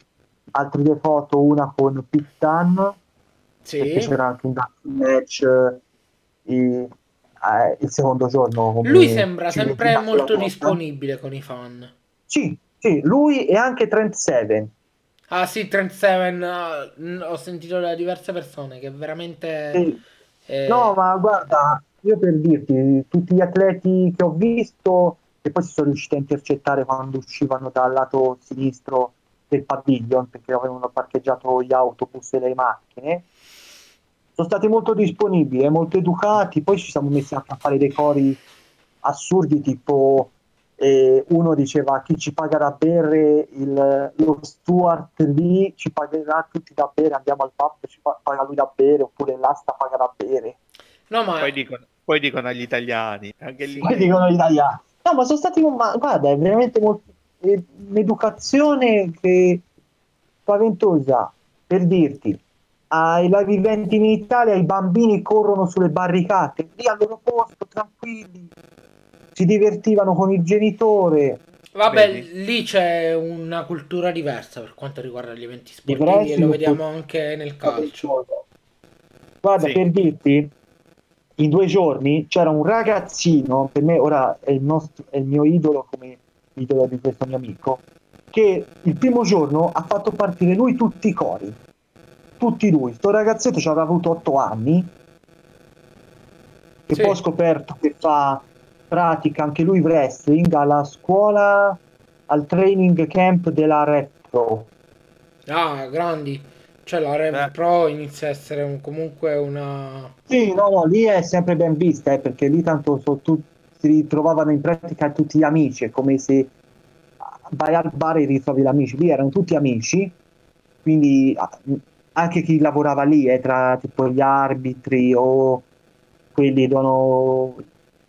altre due foto, una con perché Sì. c'era anche un match i- eh, il secondo giorno. Lui sembra sempre molto disponibile con i fan. Sì, sì, lui e anche Trent Seven. Ah sì, Trent Seven, n- ho sentito da diverse persone che veramente... Sì. eh, No, ma guarda, io per dirti, tutti gli atleti che ho visto, e poi si sono riusciti a intercettare quando uscivano dal lato sinistro del pavilion, perché avevano parcheggiato gli autobus e le macchine, sono stati molto disponibili e molto educati. Poi ci siamo messi anche a fare dei cori assurdi, tipo eh, uno diceva chi ci paga da bere, il, lo steward lì ci pagherà tutti da bere, andiamo al pub, ci pa- paga lui da bere, oppure l'asta paga da bere. No, ma... Poi dicono, poi dicono agli italiani, anche lì. Poi dicono gli italiani. No, ma sono stati, ma guarda, è veramente molto, è un'educazione che spaventosa, per dirti. Ai live event in Italia i bambini corrono sulle barricate, lì al loro posto, tranquilli, si divertivano con il genitore. Vabbè, Vedi? lì c'è una cultura diversa per quanto riguarda gli eventi sportivi e lo vediamo anche nel calcio. Guarda, Sì. per dirti, in due giorni c'era un ragazzino, per me ora è il, nostro, è il mio idolo come idolo di questo mio amico, che il primo giorno ha fatto partire lui tutti i cori. Tutti lui. Sto ragazzetto ci avrà avuto otto anni, che Sì. poi ho scoperto che fa pratica anche lui wrestling alla scuola, al training camp della Retro. Ah, grandi. Cioè la Beh. Pro inizia a essere un- comunque una... Sì, no, no, lì è sempre ben vista, eh, perché lì tanto so- tu- si ritrovavano in pratica tutti gli amici, è come se vai al bar e ritrovi gli amici, lì erano tutti amici, quindi ah, anche chi lavorava lì, eh, tra tipo gli arbitri o quelli devono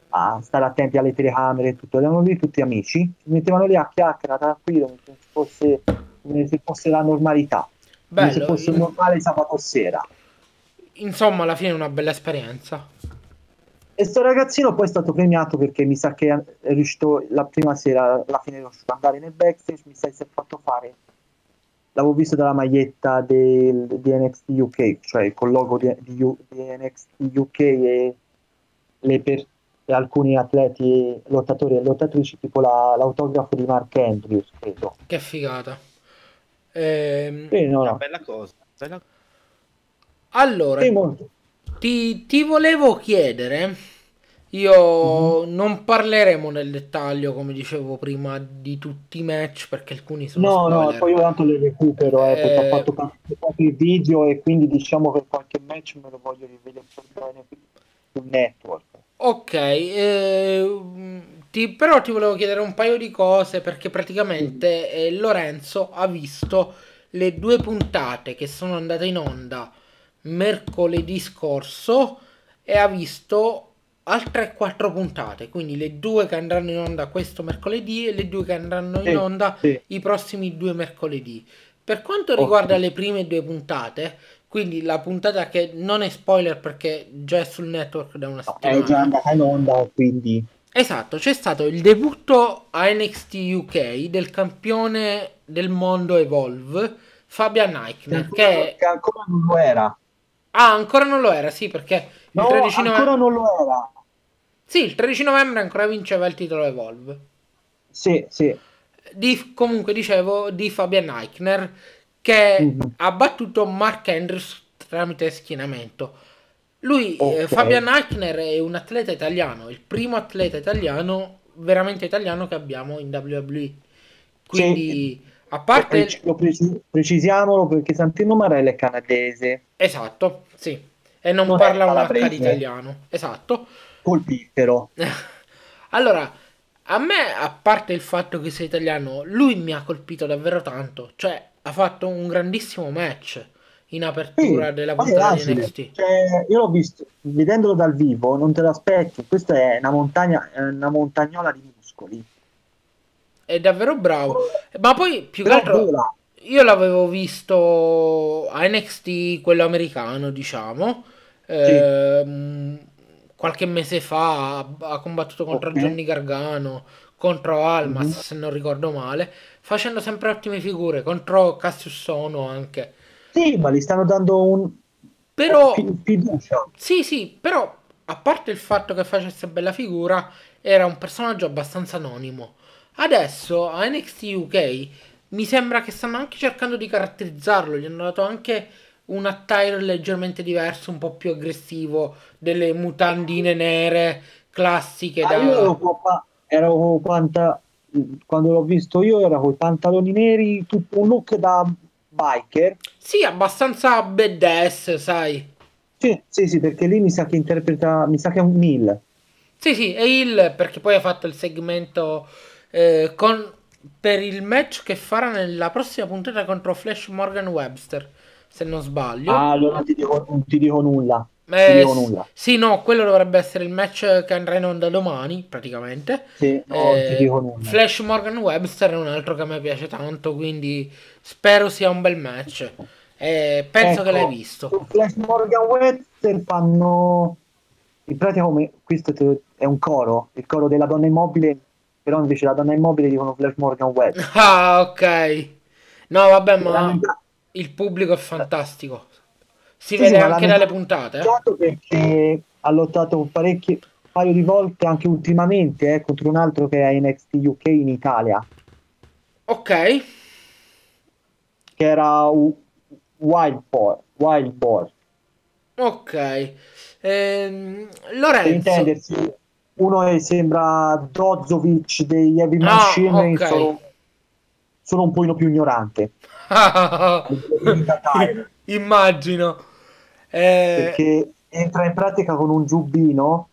ah, stare attenti alle telecamere e tutto, erano lì tutti amici, si mettevano lì a chiacchiera tranquillo, come se fosse, come se fosse la normalità, come se Bello. fosse un normale sabato sera. Insomma, alla fine è una bella esperienza. E sto ragazzino poi è stato premiato perché mi sa che è riuscito la prima sera, alla fine è riuscito ad andare nel backstage, mi sa che si è fatto fare, l'avevo visto dalla maglietta del, di NXT UK, cioè col logo di, di di NXT UK e, le per- e alcuni atleti, lottatori e lottatrici, tipo la- l'autografo di Mark Andrews, credo. Che figata. Ehm, Sì, no, Una no. bella cosa. Bella... allora, Sì, ti, ti volevo chiedere, io Mhm. non parleremo nel dettaglio, come dicevo prima, di tutti i match perché alcuni sono No, no, spoiler. poi io tanto le recupero, eh, perché Eh, ho fatto qualche video e quindi diciamo che qualche match me lo voglio rivedere per bene sul network. Ok, ehm, ti- però ti volevo chiedere un paio di cose perché praticamente eh, Lorenzo ha visto le due puntate che sono andate in onda mercoledì scorso e ha visto altre quattro puntate, quindi le due che andranno in onda questo mercoledì e le due che andranno in Sì, onda sì. i prossimi due mercoledì. Per quanto riguarda le prime due puntate, quindi la puntata che non è spoiler perché già è sul network da una settimana. è già andata in onda, quindi Esatto, c'è stato il debutto a NXT UK del campione del mondo Evolve, Fabian Eichner, ancora, che che ancora non lo era. ah, ancora non lo era, sì, perché il No, 13 ancora novembre non lo era. Sì, il 13 novembre ancora vinceva il titolo Evolve. Sì, sì. Di, comunque dicevo di Fabian Eichner che Mhm. ha battuto Mark Andrews tramite schienamento. Lui, eh, Ok. Fabian Eichner, è un atleta italiano, il primo atleta italiano, veramente italiano che abbiamo in WWE. Quindi, a parte... Lo preci- precisiamolo perché Santino Marella è canadese, Esatto, sì. E non Non parla un H italiano. Esatto. colpitelo. [LAUGHS] Allora, a me, a parte il fatto che sia italiano, lui mi ha colpito davvero tanto. Cioè, ha fatto un grandissimo match in apertura della poi è puntata di. NXT. Cioè, io l'ho visto, vedendolo dal vivo, non te lo aspetti. Questa è una montagna, una montagnola di muscoli. È davvero bravo. Ma poi, più che Però altro, vola. io l'avevo visto a NXT, quello americano, diciamo. ehm, qualche mese fa ha, combattuto contro Ok. Johnny Gargano, contro Almas, Mhm. se non ricordo male, facendo sempre ottime figure, contro Cassius Sono anche. Sì, ma gli stanno dando un Però, fi- fiducia. sì, sì, però, a parte il fatto che facesse bella figura, era un personaggio abbastanza anonimo. Adesso a NXT UK mi sembra che stanno anche cercando di caratterizzarlo. Gli hanno dato anche un attire leggermente diverso, un po' più aggressivo, delle mutandine nere classiche Ah, da... io ero, ero con panta- quando l'ho visto io era con i pantaloni neri, tutto un look da biker. Sì, abbastanza badass, sai. Sì, sì, sì, perché lì mi sa che interpreta, mi sa che è un Neil. Sì, sì, è il perché poi ha fatto il segmento eh, con, per il match che farà nella prossima puntata contro Flash Morgan Webster, se non sbaglio. Ah, allora non ti dico, non ti dico nulla. Eh. Sì, no, quello dovrebbe essere il match che andrà in onda domani, praticamente. Sì, no, Eh, ti dico nulla. Flash Morgan Webster è un altro che a me piace tanto, quindi spero sia un bel match. Eh, penso che Ecco, l'hai visto. Flash Morgan Webster fanno in pratica come questo è un coro, il coro della donna immobile, però invece la donna immobile dicono Flash Morgan Web. Ah, ok. No, vabbè, ma il pubblico è fantastico. Si Sì, vede sì, anche dalle puntate. eh. Perché ha lottato parecchie, un paio di volte anche ultimamente eh, contro un altro che è NXT UK in Italia, Ok. che era Wild Boar. Wild Boar. Ok. Ehm, Per Lorenzo. intendersi, uno sembra Dozovic dei Heavy Ah, Machine, ok. sono, sono un pochino più ignorante. [LAUGHS] Immagino. Eh, perché entra in pratica con un giubbino,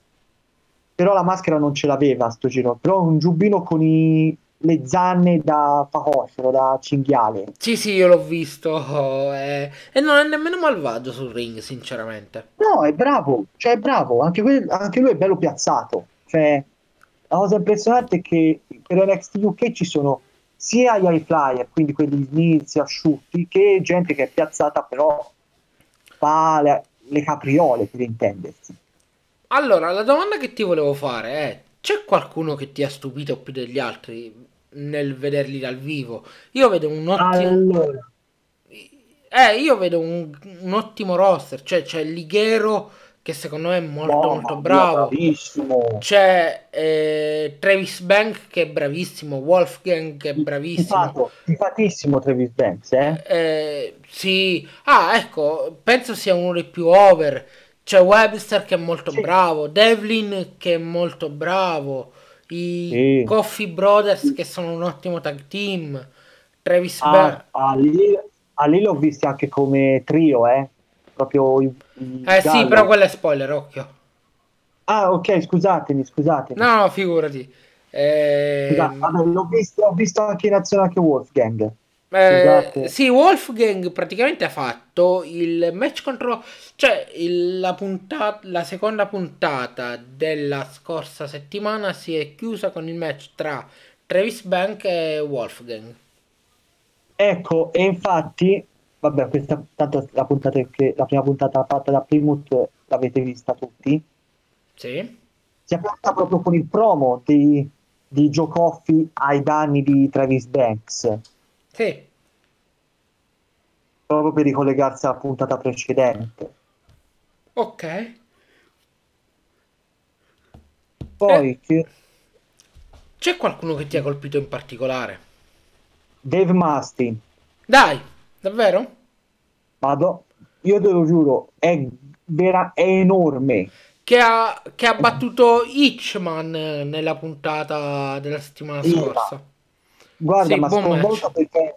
però la maschera non ce l'aveva sto giro, però un giubbino con i- le zanne da facocero, da cinghiale. Sì, sì, io l'ho visto. eh, E non è nemmeno malvagio sul ring, sinceramente. No, è bravo, cioè è bravo, anche, que- anche lui è bello piazzato. Cioè, la cosa impressionante è che per NXT UK ci sono sia gli high flyer, quindi quelli smizi, asciutti, che gente che è piazzata però fa le, le capriole, per intendersi. Allora, la domanda che ti volevo fare è: c'è qualcuno che ti ha stupito più degli altri nel vederli dal vivo? Io vedo un ottimo. Allora, Eh, io vedo un, un ottimo roster. Cioè, c'è Lighero che secondo me è molto, no, molto bravo. bravissimo. C'è eh, Travis Bank che è bravissimo. Wolfgang che è bravissimo. Tifatissimo Travis Banks, eh? Eh, sì, ah, ecco, penso sia uno dei più over. C'è Webster che è molto Sì. bravo, Devlin che è molto bravo, i Sì. Coffee Brothers che sono un ottimo tag team, Travis Ah, Bank. a lì, a lì l'ho visti anche come trio, eh? Proprio i, i Eh sì, Gallo. però quello è spoiler, occhio. Ah, ok, scusatemi, scusatemi. No, no, figurati. Eh, Scusa, vabbè, l'ho visto, ho visto anche in azione anche Wolfgang. Eh, Scusate. sì, Wolfgang praticamente ha fatto il match contro, cioè il- la, puntata, la seconda puntata della scorsa settimana si è chiusa con il match tra Travis Bank e Wolfgang. Ecco, e infatti, vabbè, questa tanto la puntata che la prima puntata fatta da Plymouth l'avete vista tutti. Sì, Si è fatta proprio con il promo di, di Joe Coffey ai danni di Travis Banks, sì. proprio per ricollegarsi alla puntata precedente. Ok. Poi che C'è qualcuno che ti ha colpito in particolare? Dave Mustin, Dai, davvero? vado, io te lo giuro, è, vera- è enorme. Che ha, che ha battuto Hitchman eh, nella puntata della settimana scorsa. Guarda, Sì, ma sconvolto perché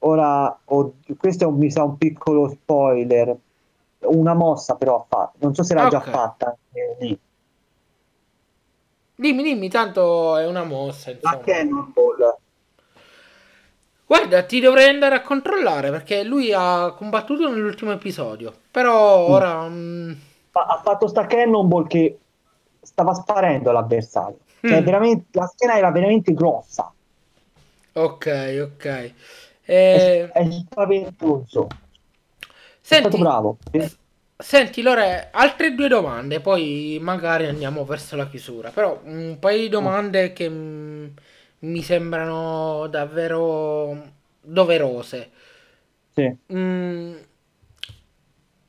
ora ho- questo è un, mi sa un piccolo spoiler. Una mossa però ha fatto, non so se l'ha già Ok. fatta eh, lì. Dimmi, dimmi, tanto è una mossa, insomma. Cannonball. Guarda, ti dovrei andare a controllare perché lui ha combattuto nell'ultimo episodio. Però Mm. ora. mm, Ha fatto sta Cannonball che stava sparendo all'avversario. Cioè, Mm. veramente, la schiena era veramente grossa. ok, ok. È, Eh, è spaventoso. È senti, stato bravo. senti, Lore, altre due domande, poi magari andiamo verso la chiusura. Però un paio di domande che mm, mi sembrano davvero doverose. Sì. Mm,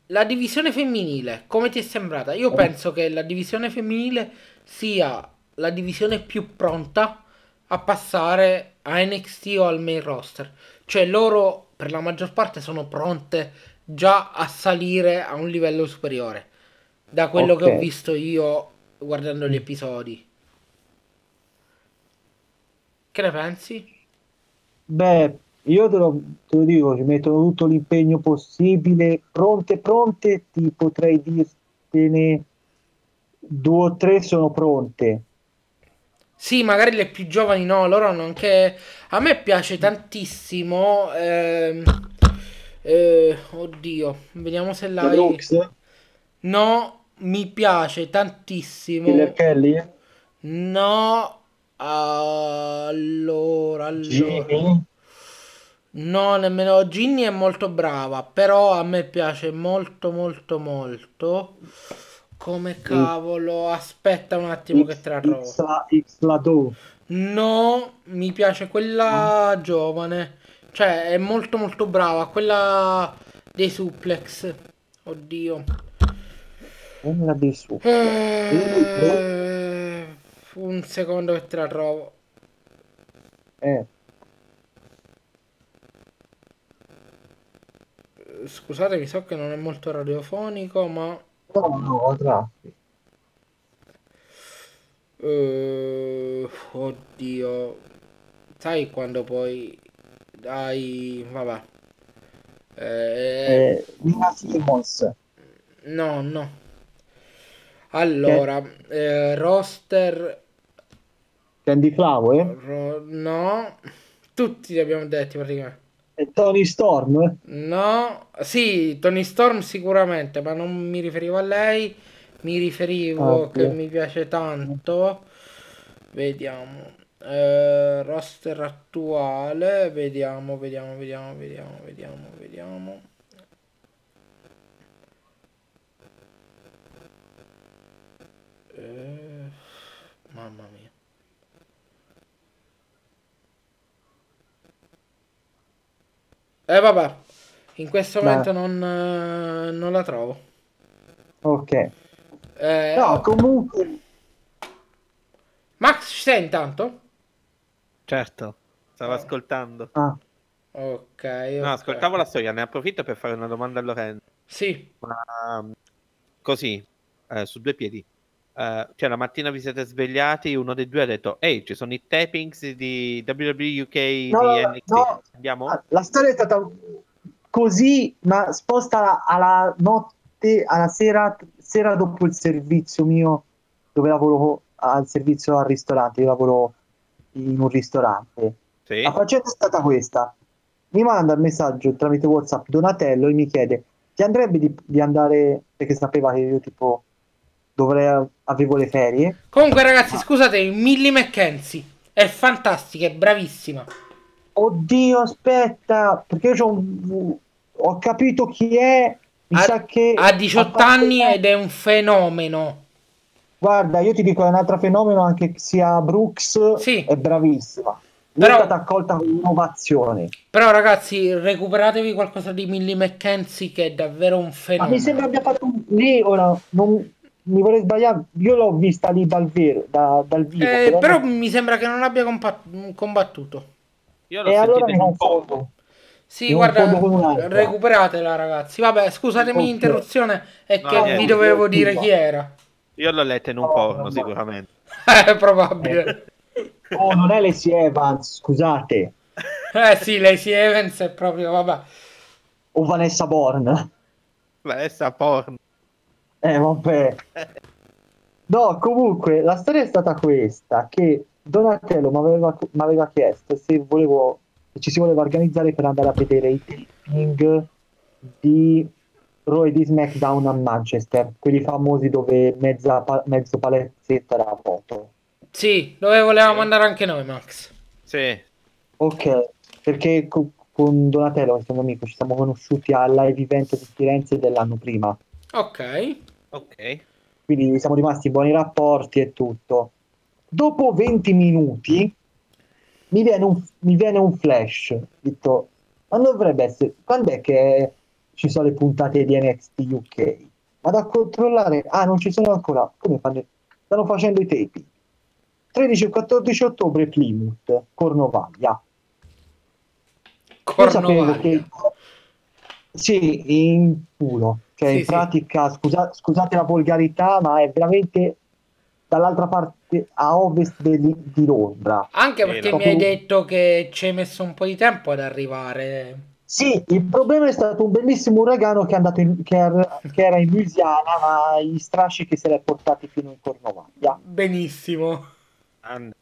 la divisione femminile, come ti è sembrata? Io Eh. penso che la divisione femminile sia la divisione più pronta a passare a NXT o al main roster. Cioè loro per la maggior parte sono pronte già a salire a un livello superiore. Da quello che Ok. ho visto io guardando gli episodi. Che ne pensi? Beh, io te lo, te lo dico, ci mettono tutto l'impegno possibile. Pronte, pronte, ti potrei dirtene due o tre sono pronte. Sì, magari le più giovani no, loro hanno anche... A me piace tantissimo... ehm, eh, oddio, vediamo se La No, mi piace tantissimo... Killer Kelly, No, allora, allora... No, nemmeno Ginny è molto brava, però a me piace molto molto molto. Come cavolo? Aspetta un attimo che te la trovo. X. No, mi piace quella giovane. Cioè, è molto molto brava. Quella dei suplex. Oddio. Quella dei su. Eh, un secondo che te la trovo. Eh, Scusatemi, so che non è molto radiofonico, ma... no, no, tratti. eh, oddio. Sai quando poi... Dai... Vabbè. Eh, Eh, Nina Simmons. no, no. Allora, eh, roster... Candy Flower. ro- no. Tutti li abbiamo detti praticamente. E Tony Storm. No, sì, Tony Storm sicuramente, ma non mi riferivo a lei, mi riferivo Ah, che mi piace tanto. Vediamo. Eh, roster attuale, vediamo, vediamo, vediamo, vediamo, vediamo, vediamo. Eh, mamma mia. Eh vabbè, in questo Beh. momento non, eh, non la trovo. Ok. Eh, No, comunque. Max ci sei intanto? Certo, stavo ascoltando. Ah, Ok, No, ok. ascoltavo la storia, ne approfitto per fare una domanda a Lorenzo. Sì, Ma um, così, eh, su due piedi. Eh, cioè, la mattina vi siete svegliati, uno dei due ha detto: Ehi, ci sono i tapings di WWE UK No, di NXT. no. Andiamo? ah, la storia è stata così, ma sposta alla notte, alla sera, sera dopo il servizio mio, dove lavoro al servizio al ristorante. Io lavoro in un ristorante. Sì. La faccenda è stata questa. Mi manda il messaggio tramite WhatsApp Donatello e mi chiede: Ti andrebbe di, di andare? Perché sapeva che io tipo dovrei avevo le ferie. Comunque, ragazzi, scusate, Millie McKenzie è fantastica, è bravissima. Oddio, aspetta, perché io un- ho capito chi è. Mi Ha- sa che Ha 18 fatto- anni ed è un fenomeno. Guarda, io ti dico, è un altro fenomeno anche che sia Brooks Sì. è bravissima. Lei Però- è stata accolta con innovazione. Però, ragazzi, recuperatevi qualcosa di Millie McKenzie che è davvero un Ma fenomeno. mi sembra abbia fatto un... lì ora non mi vorrei sbagliare, io l'ho vista lì dal vero, da- dal vivo. Eh, però però non- mi sembra che non abbia compa- combattuto. Io l'ho E allora mi un confondo. Sì, guarda, recuperatela, ragazzi. Vabbè, scusatemi l'interruzione, è No, che niente. vi dovevo dire chi era. Io l'ho letta in un No, porno, no. sicuramente. È [LAUGHS] probabile. [LAUGHS] Oh, non è Lacey Evans, scusate. [LAUGHS] Eh sì, Lacey Evans è proprio, vabbè. O Vanessa Born. Vanessa porno. Eh, vabbè. No, comunque, la storia è stata questa, che Donatello mi aveva chiesto se volevo, se ci si voleva organizzare per andare a vedere i taping di Raw e di SmackDown a Manchester, quelli famosi dove mezza mezzo palazzetto era vuoto. Sì, dove volevamo Sì. andare anche noi, Max. Sì. Ok, perché co- con Donatello, questo mio amico, ci siamo conosciuti al live event di Firenze dell'anno prima. Ok. Ok. quindi siamo rimasti in buoni rapporti e tutto. Dopo 20 minuti mi viene un, mi viene un flash, detto, ma dovrebbe essere, quando è che ci sono le puntate di NXT UK? Vado a controllare, ah non ci sono ancora, come fanno? Stanno facendo i tapi. 13 e 14 ottobre Plymouth, Cornovaglia. Io sapevo Cornovaglia. che sì, in culo, cioè Sì, in sì. pratica, scusa- scusate la volgarità, ma è veramente dall'altra parte a ovest di, di Londra. Anche perché mi hai detto che ci hai messo un po' di tempo ad arrivare. Sì, il problema è stato un bellissimo uragano che, è andato in- che era, che era in Louisiana, ma gli strascichi se li ha portati fino in Cornovaglia. Benissimo. And-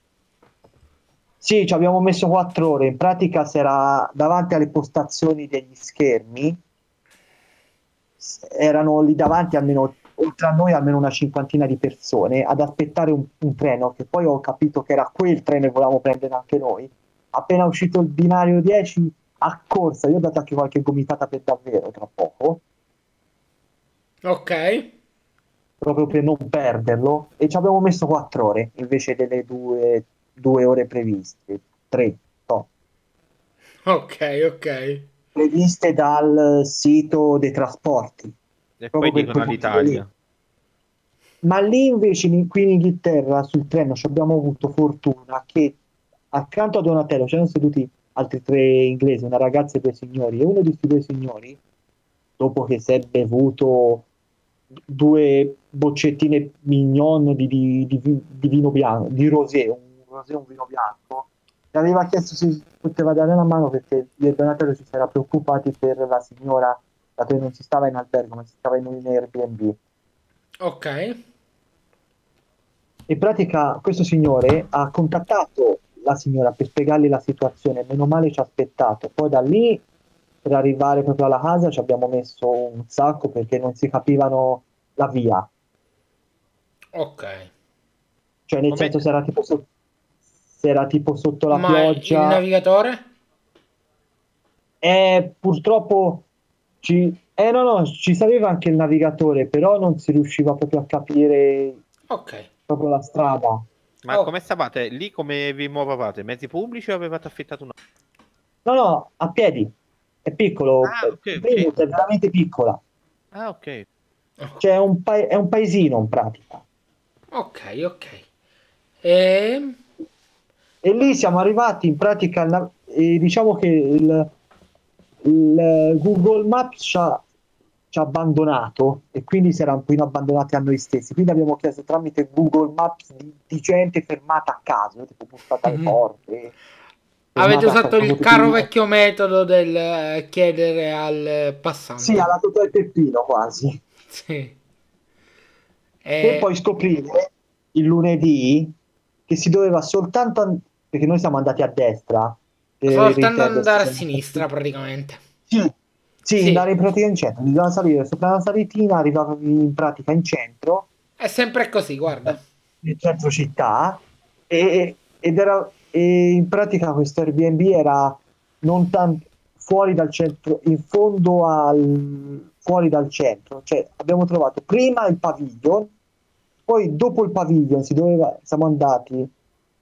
Sì, ci abbiamo messo quattro ore. In pratica, si era davanti alle postazioni degli schermi, erano lì davanti almeno, oltre a noi, almeno una cinquantina di persone ad aspettare un, un treno, che poi ho capito che era quel treno e volevamo prendere anche noi. Appena uscito il binario 10, a corsa, io ho dato anche qualche gomitata per davvero tra poco. Ok. proprio per non perderlo e ci abbiamo messo quattro ore invece delle due, due ore previste, tre, no. Ok, ok. Previste dal sito dei trasporti. E poi dicono all'Italia. Ma lì invece in- qui in Inghilterra sul treno ci abbiamo avuto fortuna che accanto a Donatello c'erano seduti altri tre inglesi, una ragazza e due signori, e uno di questi due signori, dopo che si è bevuto due boccettine mignon di, di- di di vino bianco, di rosé, un rosé, un vino bianco, mi aveva chiesto se poteva dare una mano perché io e Donatello ci si era preoccupati per la signora, dato che non si stava in albergo, ma si stava in un Airbnb. Ok. In pratica questo signore ha contattato la signora per spiegargli la situazione, meno male ci ha aspettato. Poi da lì per arrivare proprio alla casa ci abbiamo messo un sacco perché non si capivano la via. Ok. Cioè nel Come- senso se era tipo, so- se era tipo sotto la Ma pioggia. il navigatore? Eh, purtroppo ci... Eh no no, ci sapeva anche il navigatore, però non si riusciva proprio a capire Ok. proprio la strada. Ma Oh. come stavate? Lì come vi muovevate? Mezzi pubblici o avevate affittato una... No no, a piedi. È piccolo, Ah, ok, ok. Plymouth è veramente piccola. Ah, ok. Cioè è un, pa- è un paesino in pratica. Ok, ok. E... E lì siamo arrivati in pratica, e diciamo che il, il Google Maps ci ha, ci ha abbandonato e quindi si era un pochino abbandonati a noi stessi. Quindi abbiamo chiesto tramite Google Maps di, di gente fermata a caso, tipo bussata alle Mhm. porte. Avete usato il caro vecchio metodo del eh, chiedere al passante. Sì, alla tutto il peppino quasi. Sì. E E... poi scoprire il lunedì che si doveva soltanto, an- perché noi siamo andati a destra. Soltanto intendersi, andare a sinistra praticamente. Sì, sì, Sì. andare in pratica in centro, bisogna salire sopra la salitina, arrivavi in pratica in centro, È sempre così, guarda. nel centro città, e, ed era, e in pratica questo Airbnb era non tanto fuori dal centro, in fondo al, fuori dal centro, cioè abbiamo trovato prima il pavilion, poi dopo il pavilion si doveva, siamo andati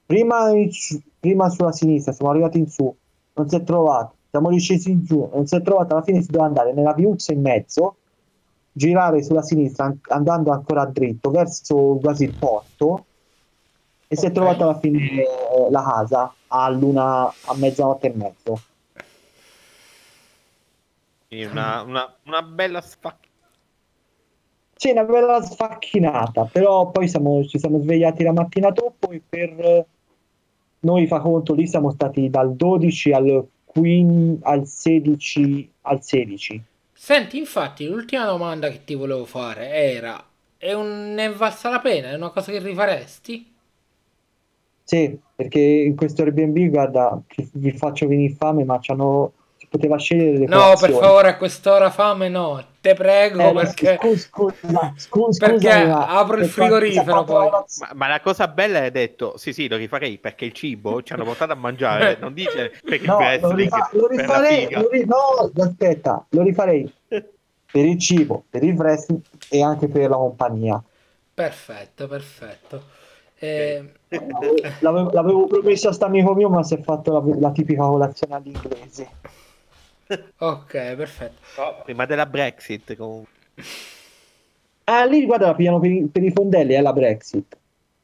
prima, in su- prima sulla sinistra, siamo arrivati in su, non si è trovato, siamo riscesi in giù, non si è trovato, alla fine si doveva andare nella viuzza in mezzo, girare sulla sinistra an- andando ancora dritto verso quasi il porto e si è trovata alla fine eh, la casa a luna a mezzanotte e mezzo. Una, una, una bella sfacca. Sì, una bella sfacchinata, però poi siamo- ci siamo svegliati la mattina dopo e per eh, noi fa conto lì siamo stati dal 12 al, 15 al 16 al 16. Senti, infatti, l'ultima domanda che ti volevo fare era: è un... ne è valsa la pena? È una cosa che rifaresti? Sì, perché in questo Airbnb, guarda, vi faccio venire fame, ma c'hanno, poteva scegliere le No, per favore, a quest'ora fame no. Te prego, Eh, perché... scu- scusa, scu- perché apro il per frigorifero poi. Ma, ma la cosa bella è detto, sì sì, lo rifarei perché il cibo ci hanno portato a mangiare, [LAUGHS] non dice per il No, lo, wrestling, rifa- lo per rifarei, lo ri- no, aspetta, lo rifarei per il cibo, per il wrestling e anche per la compagnia. Perfetto, perfetto. Eh, L'avevo, l'avevo promesso a sta amico mio, ma si è fatto la, la tipica colazione all'inglese. Ok, perfetto. No, prima della Brexit comunque. [LAUGHS] Ah, lì guarda, la pigliano per, i- per i fondelli, è la Brexit.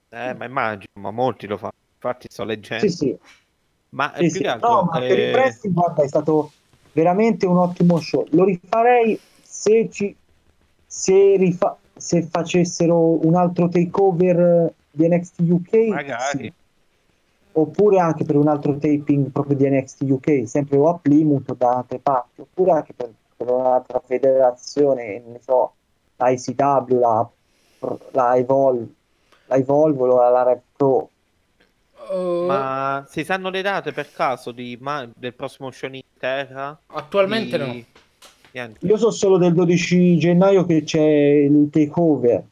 Eh, ma immagino, ma molti lo fanno. Infatti sto leggendo. Sì, sì. Ma eh, Sì, più sì. che altro, No, ma per il eh, wrestling, guarda, è stato veramente un ottimo show. Lo rifarei se, ci, se, rifa- se facessero un altro takeover di NXT UK. magari. sì. Oppure anche per un altro taping proprio di NXT UK, sempre o a Plymouth o da altre parti, oppure anche per, per un'altra federazione, ne so, la ICW, la, la Evolve, la Evolve o la, la Rev Pro. Uh, Ma si sanno le date per caso di ma- del prossimo show in Inghilterra? attualmente Di- no. Niente. Io so solo del 12 gennaio che c'è il takeover.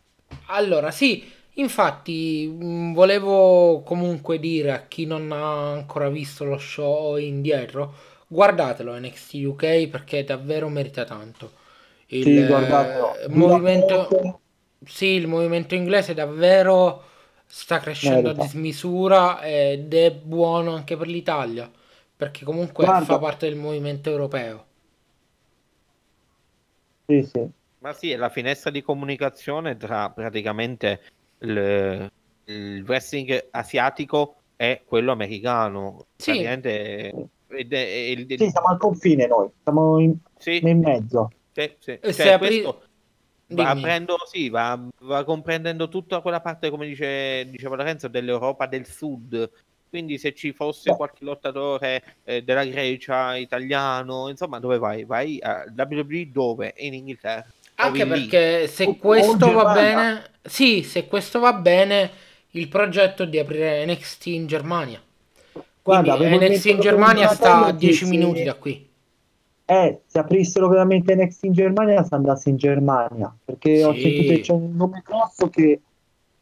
Allora, sì, infatti mh, volevo comunque dire a chi non ha ancora visto lo show indietro, guardatelo NXT UK perché davvero merita tanto. Il Sì, eh, movimento, Sì, il movimento inglese davvero sta crescendo Merita. a dismisura ed è buono anche per l'Italia, perché comunque Guarda. fa parte del movimento europeo. Sì, sì. Ma sì, è la finestra di comunicazione tra praticamente il, il wrestling asiatico e quello americano. Sì. Praticamente, ed è- è il- Sì, siamo al confine noi, siamo in, sì, in mezzo. sì, sì. E Cioè, apri- questo va, aprendo- sì, va, va comprendendo tutta quella parte, come dice, diceva Lorenzo, dell'Europa del Sud. Quindi se ci fosse Beh. qualche lottatore eh, della Grecia, italiano, insomma, dove vai? Vai a WWE dove? In Inghilterra. Anche perché se O- o questo va bene, sì, se questo va bene, il progetto è di aprire NXT in Germania. Guarda, NXT in Germania sta a fratello che 10 se- minuti da qui. Eh, se aprissero veramente NXT in Germania, si andasse in Germania. Perché ho Sì. sentito che c'è un nome grosso che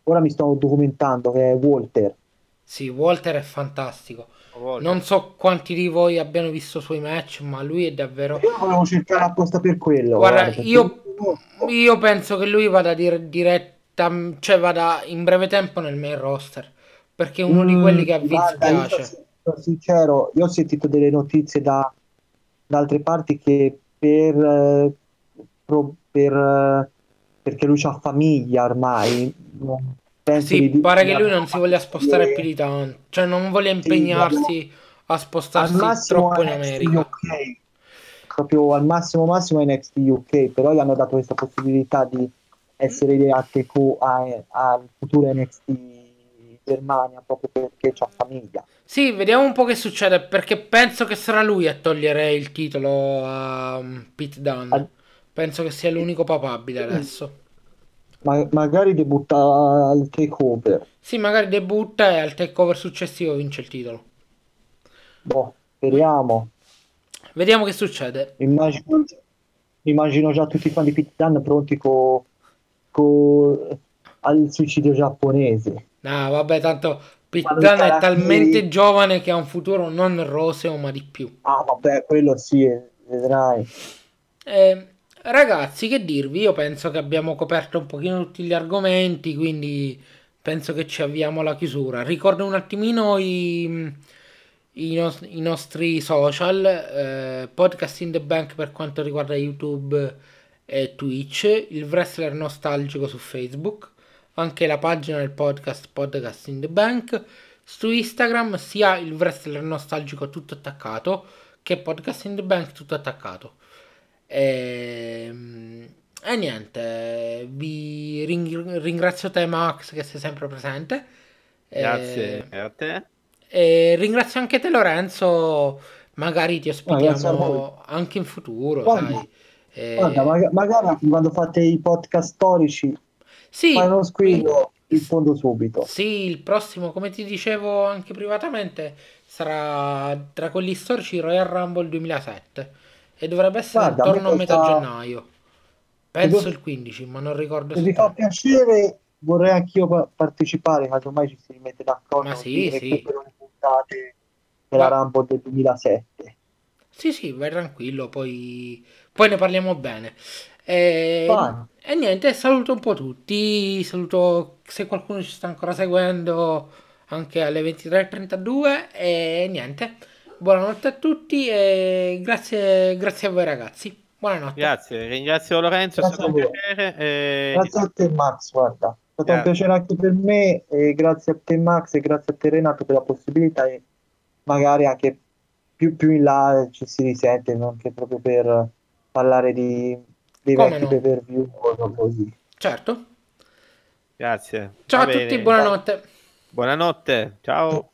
ora mi sto documentando, che è Walter. Sì, Walter è fantastico. Ho voglia. Non so quanti di voi abbiano visto i suoi match, ma lui è davvero... Io volevo cercare apposta per quello. Guarda, perché io- non conosco. Io penso che lui vada dire- diretta, cioè vada in breve tempo nel main roster, perché è uno di Mm, quelli che a Vince guarda, io piace. sono sincero, io ho sentito delle notizie da, da altre parti che per, eh, pro- per, eh, perché lui ha famiglia ormai, penso Sì, di- pare di- che lui non si voglia spostare più di tanto, cioè non voglia impegnarsi a al spostarsi troppo in America. UK, proprio al massimo massimo NXT UK, però gli hanno dato questa possibilità di essere a TQ a- al futuro NXT Germania proprio perché c'ha famiglia. Sì, vediamo un po' che succede, perché penso che sarà lui a togliere il titolo a um, Pete Dunne. Ah. Penso che sia l'unico papabile adesso. Ma- magari debutta al takeover. Sì, magari debutta e al takeover successivo vince il titolo. Boh, speriamo. Vediamo che succede. Immagino, immagino già tutti i fan di Dunne pronti co- co- al suicidio giapponese. No, vabbè, tanto Dunne è talmente giovane che ha un futuro non roseo, ma di più. Ah, vabbè, quello sì, eh, vedrai. Eh, ragazzi, che dirvi? Io penso che abbiamo coperto un pochino tutti gli argomenti, quindi penso che ci avviamo alla chiusura. Ricordo un attimino i, i nos- i nostri social, eh, Podcast in the Bank per quanto riguarda YouTube e Twitch, il Wrestler Nostalgico su Facebook, anche la pagina del podcast Podcast in the Bank, su Instagram sia il Wrestler Nostalgico tutto attaccato che Podcast in the Bank tutto attaccato. Ehm, E, niente, vi ring- ringrazio te Max che sei sempre presente. E- Grazie a te. E ringrazio anche te Lorenzo, magari ti ospitiamo anche in futuro, Guarda, sai. E- Guarda, maga- magari quando fate i podcast storici, Sì, fai uno squillo, rispondo subito. Sì, il prossimo, come ti dicevo anche privatamente, sarà tra quelli storici Royal Rumble 2007 e dovrebbe essere Guarda, a me intorno a metà questa- gennaio. Penso Se- il 15, ma non ricordo Se vi fa piacere, vorrei anch'io pa- partecipare, casomai ci si rimette d'accordo Ma sì, sì. le puntate della Ma- Rumble del 2007. Sì, sì, vai tranquillo, poi, poi ne parliamo bene. E, e niente, saluto un po' tutti, saluto se qualcuno ci sta ancora seguendo anche alle 23.32 e niente, buonanotte a tutti e grazie, grazie a voi ragazzi. Buonanotte. Grazie, ringrazio Lorenzo, è Grazie stato un piacere. e- Grazie a te Max, guarda, è stato Grazie. un piacere anche per me e grazie a te Max e grazie a te Renato per la possibilità e magari anche più, più in là ci si risente, non che proprio per parlare di, dei Come vecchi no? per view o così. Certo. Grazie. Ciao Va a tutti, bene. buonanotte. Buonanotte, ciao.